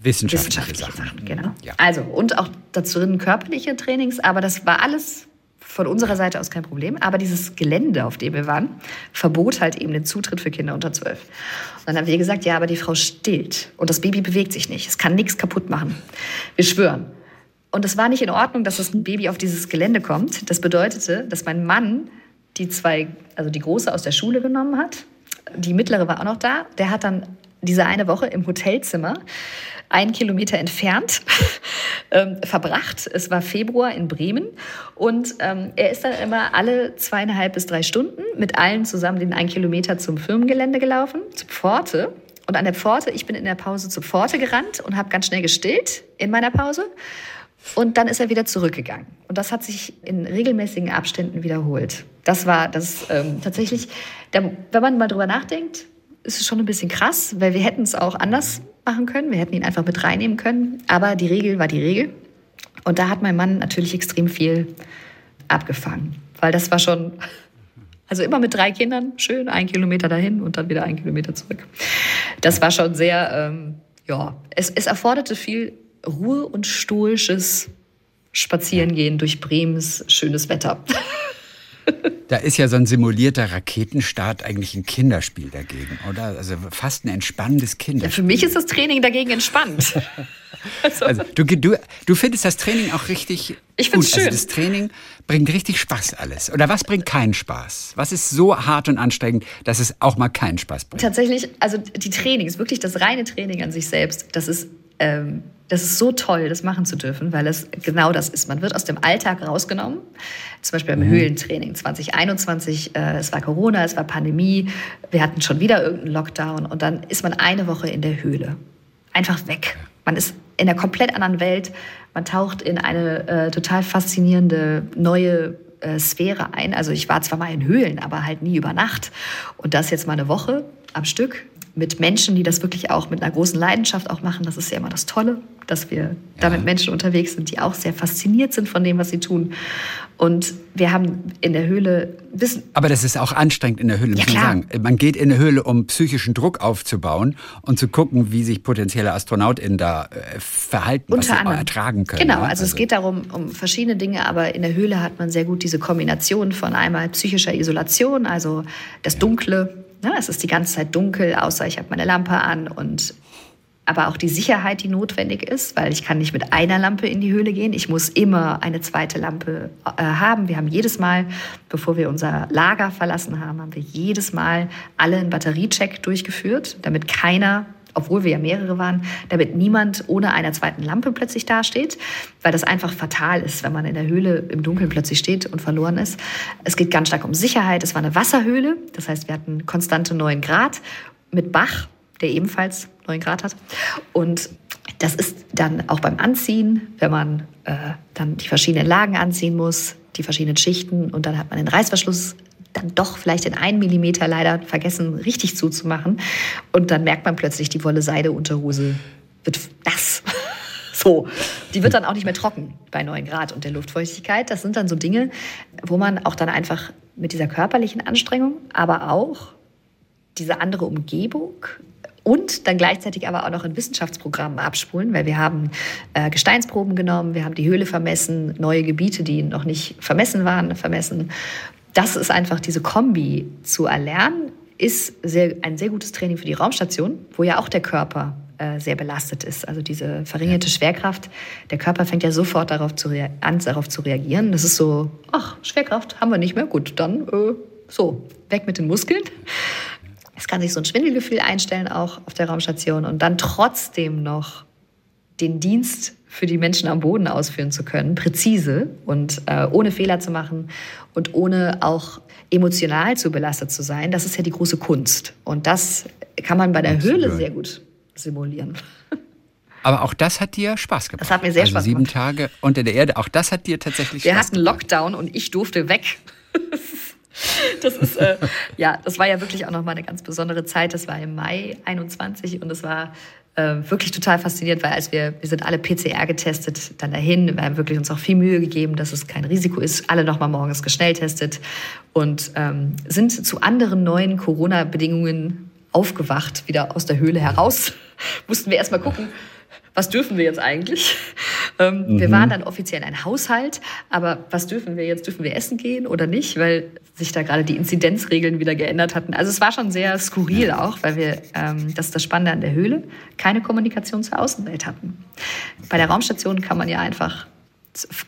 Wissenschaftliche, Wissenschaftliche Sachen. Sachen. genau. Ja. Also, und auch dazu körperliche Trainings, aber das war alles von unserer Seite aus kein Problem. Aber dieses Gelände, auf dem wir waren, verbot halt eben den Zutritt für Kinder unter zwölf. Und dann haben wir gesagt, ja, aber die Frau stillt und das Baby bewegt sich nicht. Es kann nichts kaputt machen. Wir schwören. Und es war nicht in Ordnung, dass das Baby auf dieses Gelände kommt. Das bedeutete, dass mein Mann die zwei, also die große aus der Schule genommen hat. Die mittlere war auch noch da. Der hat dann diese eine Woche im Hotelzimmer einen Kilometer entfernt ähm, verbracht. Es war Februar in Bremen und ähm, er ist dann immer alle zweieinhalb bis drei Stunden mit allen zusammen den einen Kilometer zum Firmengelände gelaufen, zur Pforte. Und an der Pforte, ich bin in der Pause zur Pforte gerannt und habe ganz schnell gestillt in meiner Pause. Und dann ist er wieder zurückgegangen. Und das hat sich in regelmäßigen Abständen wiederholt. Das war das ähm, tatsächlich, wenn man mal drüber nachdenkt, ist es schon ein bisschen krass, weil wir hätten es auch anders machen können. Wir hätten ihn einfach mit reinnehmen können. Aber die Regel war die Regel. Und da hat mein Mann natürlich extrem viel abgefangen. Weil das war schon, also immer mit drei Kindern, schön ein Kilometer dahin und dann wieder ein Kilometer zurück. Das war schon sehr, ähm, ja, es, es erforderte viel Ruhe und stoisches Spazierengehen durch Bremens schönes Wetter. Da ist ja so ein simulierter Raketenstart eigentlich ein Kinderspiel dagegen, oder? Also fast ein entspannendes Kinderspiel. Ja, für mich ist das Training dagegen entspannt. also, also du, du, du findest das Training auch richtig ich gut. Also schön. Also das Training bringt richtig Spaß alles. Oder was bringt keinen Spaß? Was ist so hart und anstrengend, dass es auch mal keinen Spaß bringt? Tatsächlich, also die Trainings, wirklich das reine Training an sich selbst, das ist ähm, das ist so toll, das machen zu dürfen, weil es genau das ist. Man wird aus dem Alltag rausgenommen. Zum Beispiel beim mhm. Höhlentraining 2021, äh, es war Corona, es war Pandemie, wir hatten schon wieder irgendeinen Lockdown und dann ist man eine Woche in der Höhle. Einfach weg. Man ist in einer komplett anderen Welt. Man taucht in eine äh, total faszinierende neue äh, Sphäre ein. Also ich war zwar mal in Höhlen, aber halt nie über Nacht. Und das jetzt mal eine Woche am Stück mit Menschen, die das wirklich auch mit einer großen Leidenschaft auch machen. Das ist ja immer das Tolle, dass wir ja. da mit Menschen unterwegs sind, die auch sehr fasziniert sind von dem, was sie tun. Und wir haben in der Höhle wissen. Aber das ist auch anstrengend in der Höhle, muss ja, man sagen. Man geht in eine Höhle, um psychischen Druck aufzubauen und zu gucken, wie sich potenzielle AstronautInnen da äh, verhalten, Unter was sie anderem. ertragen können. Genau, also, also es geht darum, um verschiedene Dinge, aber in der Höhle hat man sehr gut diese Kombination von einmal psychischer Isolation, also das Dunkle, Ne? Es ist die ganze Zeit dunkel, außer ich habe meine Lampe an und aber auch die Sicherheit, die notwendig ist, weil ich kann nicht mit einer Lampe in die Höhle gehen. Ich muss immer eine zweite Lampe äh, haben. Wir haben jedes Mal, bevor wir unser Lager verlassen haben, haben wir jedes Mal alle einen Batteriecheck durchgeführt, damit keiner obwohl wir ja mehrere waren, damit niemand ohne einer zweiten Lampe plötzlich dasteht, weil das einfach fatal ist, wenn man in der Höhle im Dunkeln plötzlich steht und verloren ist. Es geht ganz stark um Sicherheit. Es war eine Wasserhöhle, das heißt, wir hatten konstante 9 Grad mit Bach, der ebenfalls 9 Grad hat. Und das ist dann auch beim Anziehen, wenn man äh, dann die verschiedenen Lagen anziehen muss, die verschiedenen Schichten und dann hat man den Reißverschluss dann doch vielleicht in einen Millimeter leider vergessen, richtig zuzumachen. Und dann merkt man plötzlich, die wolle Seide-Unterhose wird nass. So, die wird dann auch nicht mehr trocken bei 9 Grad und der Luftfeuchtigkeit. Das sind dann so Dinge, wo man auch dann einfach mit dieser körperlichen Anstrengung, aber auch diese andere Umgebung und dann gleichzeitig aber auch noch in Wissenschaftsprogrammen abspulen, weil wir haben äh, Gesteinsproben genommen, wir haben die Höhle vermessen, neue Gebiete, die noch nicht vermessen waren, vermessen das ist einfach diese Kombi zu erlernen, ist sehr, ein sehr gutes Training für die Raumstation, wo ja auch der Körper äh, sehr belastet ist. Also diese verringerte Schwerkraft, der Körper fängt ja sofort darauf zu an, darauf zu reagieren. Das ist so, ach, Schwerkraft haben wir nicht mehr, gut, dann äh, so, weg mit den Muskeln. Es kann sich so ein Schwindelgefühl einstellen, auch auf der Raumstation, und dann trotzdem noch den Dienst für die Menschen am Boden ausführen zu können, präzise und äh, ohne Fehler zu machen und ohne auch emotional zu belastet zu sein, das ist ja die große Kunst. Und das kann man bei der Absolut. Höhle sehr gut simulieren. Aber auch das hat dir Spaß gemacht. Das hat mir sehr also Spaß sieben gemacht. Sieben Tage unter der Erde, auch das hat dir tatsächlich Wir Spaß gemacht. Wir hatten Lockdown und ich durfte weg. Das ist, äh, ja, das war ja wirklich auch nochmal eine ganz besondere Zeit. Das war im Mai 21 und es war äh, wirklich total faszinierend, weil als wir, wir sind alle PCR getestet, dann dahin, wir haben wirklich uns auch viel Mühe gegeben, dass es kein Risiko ist, alle nochmal morgens geschnelltestet und ähm, sind zu anderen neuen Corona-Bedingungen aufgewacht, wieder aus der Höhle heraus. Mussten wir erstmal gucken, was dürfen wir jetzt eigentlich? Ähm, mhm. Wir waren dann offiziell ein Haushalt, aber was dürfen wir jetzt? Dürfen wir essen gehen oder nicht? Weil sich da gerade die Inzidenzregeln wieder geändert hatten. Also es war schon sehr skurril auch, weil wir, ähm, das ist das Spannende an der Höhle, keine Kommunikation zur Außenwelt hatten. Bei der Raumstation kann man ja einfach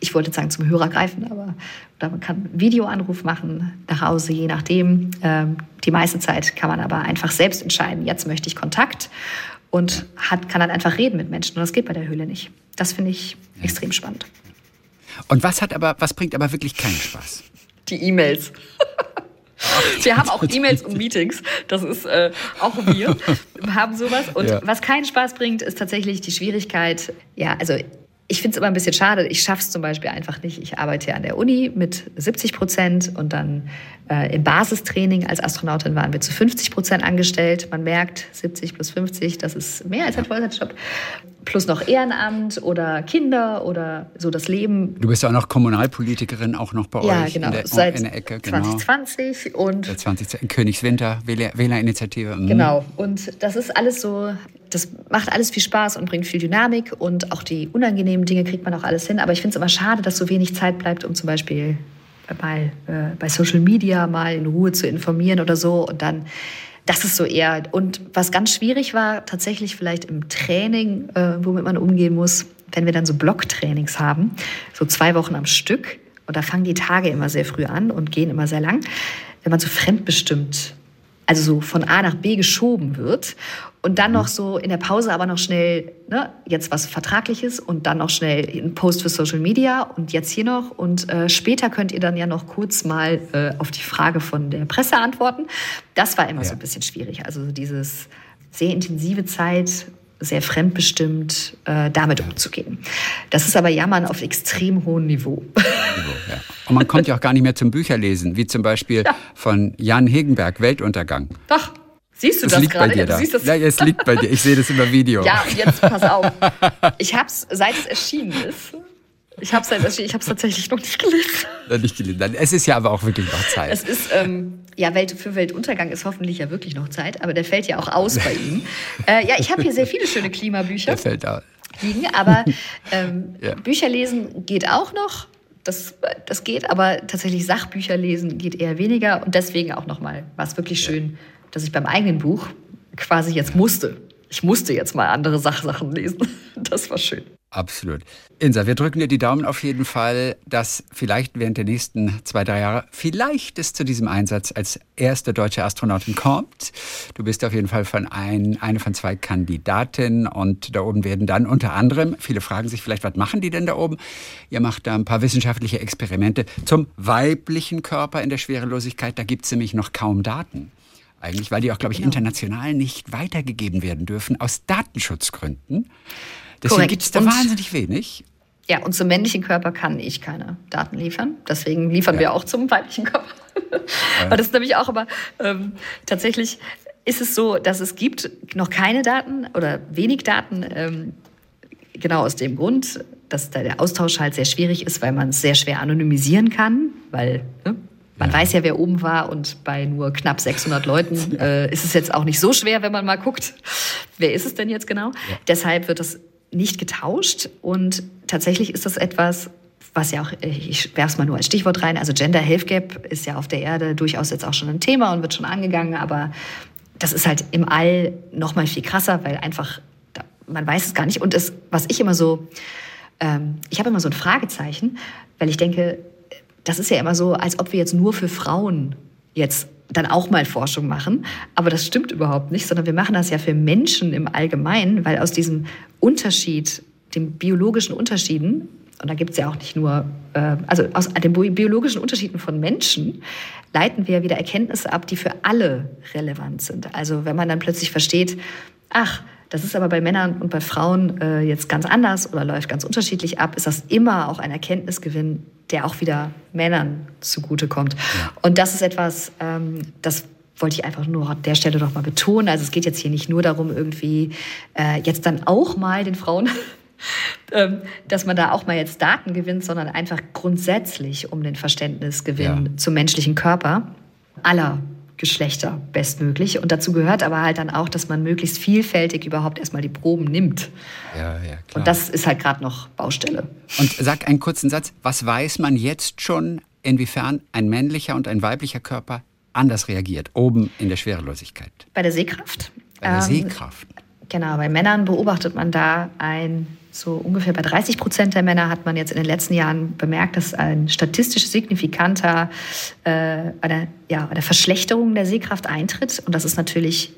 ich wollte sagen zum Hörer greifen, aber oder man kann Videoanruf machen nach Hause, je nachdem. Ähm, die meiste Zeit kann man aber einfach selbst entscheiden, jetzt möchte ich Kontakt und hat, kann dann einfach reden mit Menschen. Und das geht bei der Höhle nicht. Das finde ich ja. extrem spannend. Und was hat aber, was bringt aber wirklich keinen Spaß? Die E-Mails. Wir haben auch E-Mails und Meetings. Das ist äh, auch wir. Wir haben sowas. Und ja. was keinen Spaß bringt, ist tatsächlich die Schwierigkeit. Ja, also ich finde es immer ein bisschen schade. Ich schaffe es zum Beispiel einfach nicht. Ich arbeite ja an der Uni mit 70 Prozent und dann im Basistraining als Astronautin waren wir zu 50 Prozent angestellt. Man merkt, 70 plus 50, das ist mehr als ein Vollzeitjob. Plus noch Ehrenamt oder Kinder oder so das Leben. Du bist ja auch noch Kommunalpolitikerin, auch noch bei ja, euch genau. in, der, Seit in der Ecke. Genau. 2020 und Seit 20, in Königswinter, Wählerinitiative. Mhm. Genau. Und das ist alles so, das macht alles viel Spaß und bringt viel Dynamik und auch die unangenehmen Dinge kriegt man auch alles hin. Aber ich finde es immer schade, dass so wenig Zeit bleibt, um zum Beispiel mal äh, bei Social Media mal in Ruhe zu informieren oder so. Und dann, das ist so eher. Und was ganz schwierig war, tatsächlich vielleicht im Training, äh, womit man umgehen muss, wenn wir dann so Blocktrainings haben, so zwei Wochen am Stück. Und da fangen die Tage immer sehr früh an und gehen immer sehr lang. Wenn man so fremdbestimmt also so von A nach B geschoben wird und dann noch so in der Pause aber noch schnell, ne, jetzt was Vertragliches und dann noch schnell ein Post für Social Media und jetzt hier noch und äh, später könnt ihr dann ja noch kurz mal äh, auf die Frage von der Presse antworten. Das war immer ja. so ein bisschen schwierig. Also dieses sehr intensive Zeit sehr fremdbestimmt äh, damit umzugehen. Das ist aber Jammern auf extrem hohem Niveau. Ja. Und man kommt ja auch gar nicht mehr zum Bücherlesen, wie zum Beispiel ja. von Jan Hegenberg, Weltuntergang. Doch. Siehst du das, das liegt gerade? Bei dir ja, da. Ja, es liegt bei dir. Ich sehe das über Video. Ja, und jetzt pass auf. Ich habe es, seit es erschienen ist, ich habe es ich tatsächlich noch nicht gelesen. Noch nicht gelesen. Es ist ja aber auch wirklich noch Zeit. Es ist, ähm, ja, Welt, für Weltuntergang ist hoffentlich ja wirklich noch Zeit, aber der fällt ja auch aus bei ihm. Äh, ja, ich habe hier sehr viele schöne Klimabücher. Der fällt aus. Liegen, aber ähm, ja. Bücher lesen geht auch noch. Das, das geht, aber tatsächlich Sachbücher lesen geht eher weniger. Und deswegen auch nochmal war es wirklich schön, dass ich beim eigenen Buch quasi jetzt musste. Ich musste jetzt mal andere Sachsachen lesen. Das war schön. Absolut. Insa, wir drücken dir die Daumen auf jeden Fall, dass vielleicht während der nächsten zwei, drei Jahre vielleicht es zu diesem Einsatz als erste deutsche Astronautin kommt. Du bist auf jeden Fall von ein, eine von zwei Kandidatinnen und da oben werden dann unter anderem, viele fragen sich vielleicht, was machen die denn da oben? Ihr macht da ein paar wissenschaftliche Experimente zum weiblichen Körper in der Schwerelosigkeit. Da gibt es nämlich noch kaum Daten eigentlich, weil die auch, glaube ich, genau. international nicht weitergegeben werden dürfen, aus Datenschutzgründen. Deswegen gibt es da und, wahnsinnig wenig. Ja, und zum männlichen Körper kann ich keine Daten liefern. Deswegen liefern ja. wir auch zum weiblichen Körper. Ja. Weil das ist nämlich auch aber ähm, tatsächlich ist es so, dass es gibt noch keine Daten oder wenig Daten. Ähm, genau aus dem Grund, dass da der Austausch halt sehr schwierig ist, weil man es sehr schwer anonymisieren kann, weil ne, man ja. weiß ja, wer oben war und bei nur knapp 600 Leuten äh, ist es jetzt auch nicht so schwer, wenn man mal guckt, wer ist es denn jetzt genau. Ja. Deshalb wird das nicht getauscht und tatsächlich ist das etwas, was ja auch, ich werfe es mal nur als Stichwort rein, also Gender Health Gap ist ja auf der Erde durchaus jetzt auch schon ein Thema und wird schon angegangen, aber das ist halt im All noch mal viel krasser, weil einfach, man weiß es gar nicht. Und es, was ich immer so, ähm, ich habe immer so ein Fragezeichen, weil ich denke, das ist ja immer so, als ob wir jetzt nur für Frauen jetzt dann auch mal Forschung machen. Aber das stimmt überhaupt nicht, sondern wir machen das ja für Menschen im Allgemeinen, weil aus diesem Unterschied, den biologischen Unterschieden, und da gibt es ja auch nicht nur, äh, also aus den biologischen Unterschieden von Menschen leiten wir wieder Erkenntnisse ab, die für alle relevant sind. Also wenn man dann plötzlich versteht, ach, das ist aber bei Männern und bei Frauen äh, jetzt ganz anders oder läuft ganz unterschiedlich ab, ist das immer auch ein Erkenntnisgewinn, der auch wieder Männern zugutekommt. Ja. Und das ist etwas, ähm, das wollte ich einfach nur an der Stelle noch mal betonen. Also es geht jetzt hier nicht nur darum, irgendwie äh, jetzt dann auch mal den Frauen, ähm, dass man da auch mal jetzt Daten gewinnt, sondern einfach grundsätzlich um den Verständnisgewinn ja. zum menschlichen Körper aller Geschlechter bestmöglich. Und dazu gehört aber halt dann auch, dass man möglichst vielfältig überhaupt erstmal die Proben nimmt. Ja, ja, klar. Und das ist halt gerade noch Baustelle. Und sag einen kurzen Satz. Was weiß man jetzt schon, inwiefern ein männlicher und ein weiblicher Körper anders reagiert, oben in der Schwerelosigkeit? Bei der Sehkraft. Bei der ähm, Sehkraft. Genau, bei Männern beobachtet man da ein, so ungefähr bei 30 Prozent der Männer hat man jetzt in den letzten Jahren bemerkt, dass ein statistisch signifikanter äh, eine, ja, eine Verschlechterung der Sehkraft eintritt. Und das ist natürlich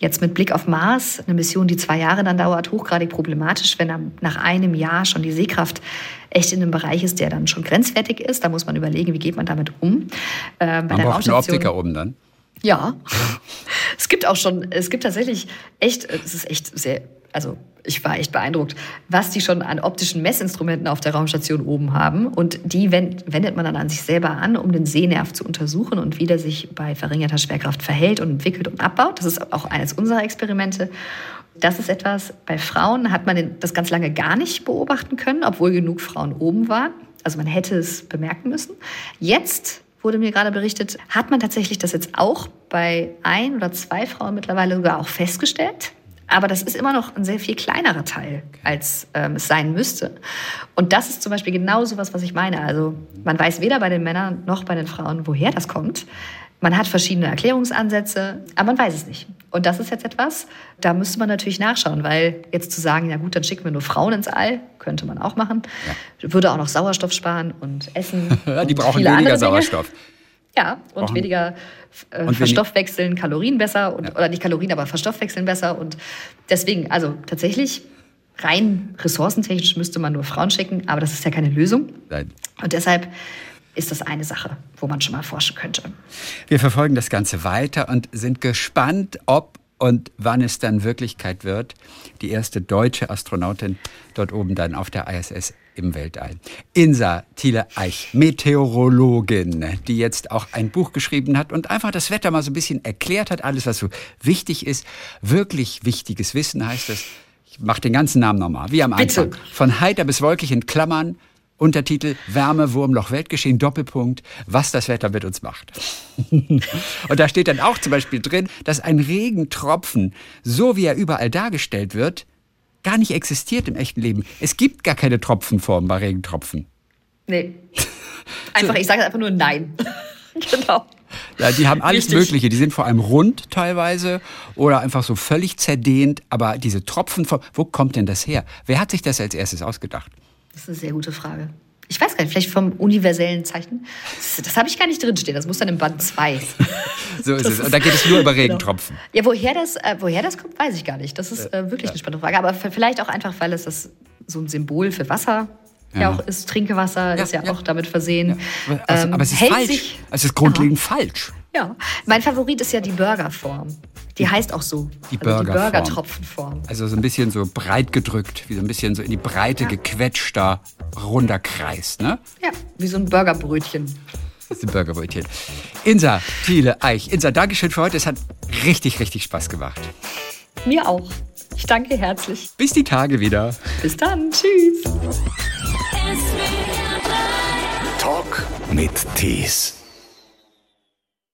jetzt mit Blick auf Mars, eine Mission, die zwei Jahre dann dauert, hochgradig problematisch, wenn nach einem Jahr schon die Sehkraft echt in einem Bereich ist, der dann schon grenzwertig ist. Da muss man überlegen, wie geht man damit um. Äh, man braucht einen Optiker oben dann. Ja, es gibt auch schon, es gibt tatsächlich echt, es ist echt sehr, also ich war echt beeindruckt, was die schon an optischen Messinstrumenten auf der Raumstation oben haben. Und die wendet man dann an sich selber an, um den Sehnerv zu untersuchen und wie der sich bei verringerter Schwerkraft verhält und entwickelt und abbaut. Das ist auch eines unserer Experimente. Das ist etwas, bei Frauen hat man das ganz lange gar nicht beobachten können, obwohl genug Frauen oben waren. Also man hätte es bemerken müssen. Jetzt wurde mir gerade berichtet, hat man tatsächlich das jetzt auch bei ein oder zwei Frauen mittlerweile sogar auch festgestellt. Aber das ist immer noch ein sehr viel kleinerer Teil, als ähm, es sein müsste. Und das ist zum Beispiel genau so was, was ich meine. Also man weiß weder bei den Männern noch bei den Frauen, woher das kommt. Man hat verschiedene Erklärungsansätze, aber man weiß es nicht. Und das ist jetzt etwas, da müsste man natürlich nachschauen, weil jetzt zu sagen, ja gut, dann schicken wir nur Frauen ins All, könnte man auch machen. Ja. Würde auch noch Sauerstoff sparen und Essen. die brauchen weniger Sauerstoff. Ja, und brauchen. weniger äh, und verstoffwechseln Kalorien besser und, ja. oder nicht Kalorien, aber verstoffwechseln besser. Und deswegen, also tatsächlich rein ressourcentechnisch müsste man nur Frauen schicken, aber das ist ja keine Lösung. Nein. Und deshalb ist das eine Sache, wo man schon mal forschen könnte. Wir verfolgen das Ganze weiter und sind gespannt, ob und wann es dann Wirklichkeit wird. Die erste deutsche Astronautin dort oben dann auf der ISS im Weltall. Insa Thiele-Eich, Meteorologin, die jetzt auch ein Buch geschrieben hat und einfach das Wetter mal so ein bisschen erklärt hat, alles, was so wichtig ist. Wirklich wichtiges Wissen heißt das. Ich mache den ganzen Namen nochmal, wie am Anfang. Bitte. Von heiter bis wolkig in Klammern Untertitel Wärme, Wurmloch, Weltgeschehen, Doppelpunkt, was das Wetter mit uns macht. und da steht dann auch zum Beispiel drin, dass ein Regentropfen, so wie er überall dargestellt wird, gar nicht existiert im echten Leben. Es gibt gar keine Tropfenform bei Regentropfen. Nee. Einfach, so. ich sage einfach nur Nein. genau. Ja, die haben alles Richtig. Mögliche. Die sind vor allem rund teilweise oder einfach so völlig zerdehnt. Aber diese Tropfenform, wo kommt denn das her? Wer hat sich das als erstes ausgedacht? Das ist eine sehr gute Frage. Ich weiß gar nicht, vielleicht vom universellen Zeichen. Das, das habe ich gar nicht drinstehen. Das muss dann im Band 2. so ist das es. Und da geht es nur über genau. Regentropfen. Genau. Ja, woher das, äh, woher das kommt, weiß ich gar nicht. Das ist äh, wirklich ja. eine spannende Frage. Aber vielleicht auch einfach, weil es das so ein Symbol für Wasser ja, ja auch ist. Trinkwasser ja, ist ja, auch damit versehen. Also, ähm, aber es ist falsch. Sich, es ist grundlegend falsch. Ja, mein Favorit ist ja die Burgerform. Die heißt auch so. Die, also Burger die Burgertropfenform. Also so ein bisschen so breit gedrückt, wie so ein bisschen so in die Breite ja. gequetschter, runder Kreis, ne? Ja, wie so ein Burgerbrötchen. Das ist ein Burgerbrötchen. Insa, Thiele, Eich. Insa, Dankeschön für heute. Es hat richtig, richtig Spaß gemacht. Mir auch. Ich danke herzlich. Bis die Tage wieder. Bis dann. Tschüss. Talk mit Tees.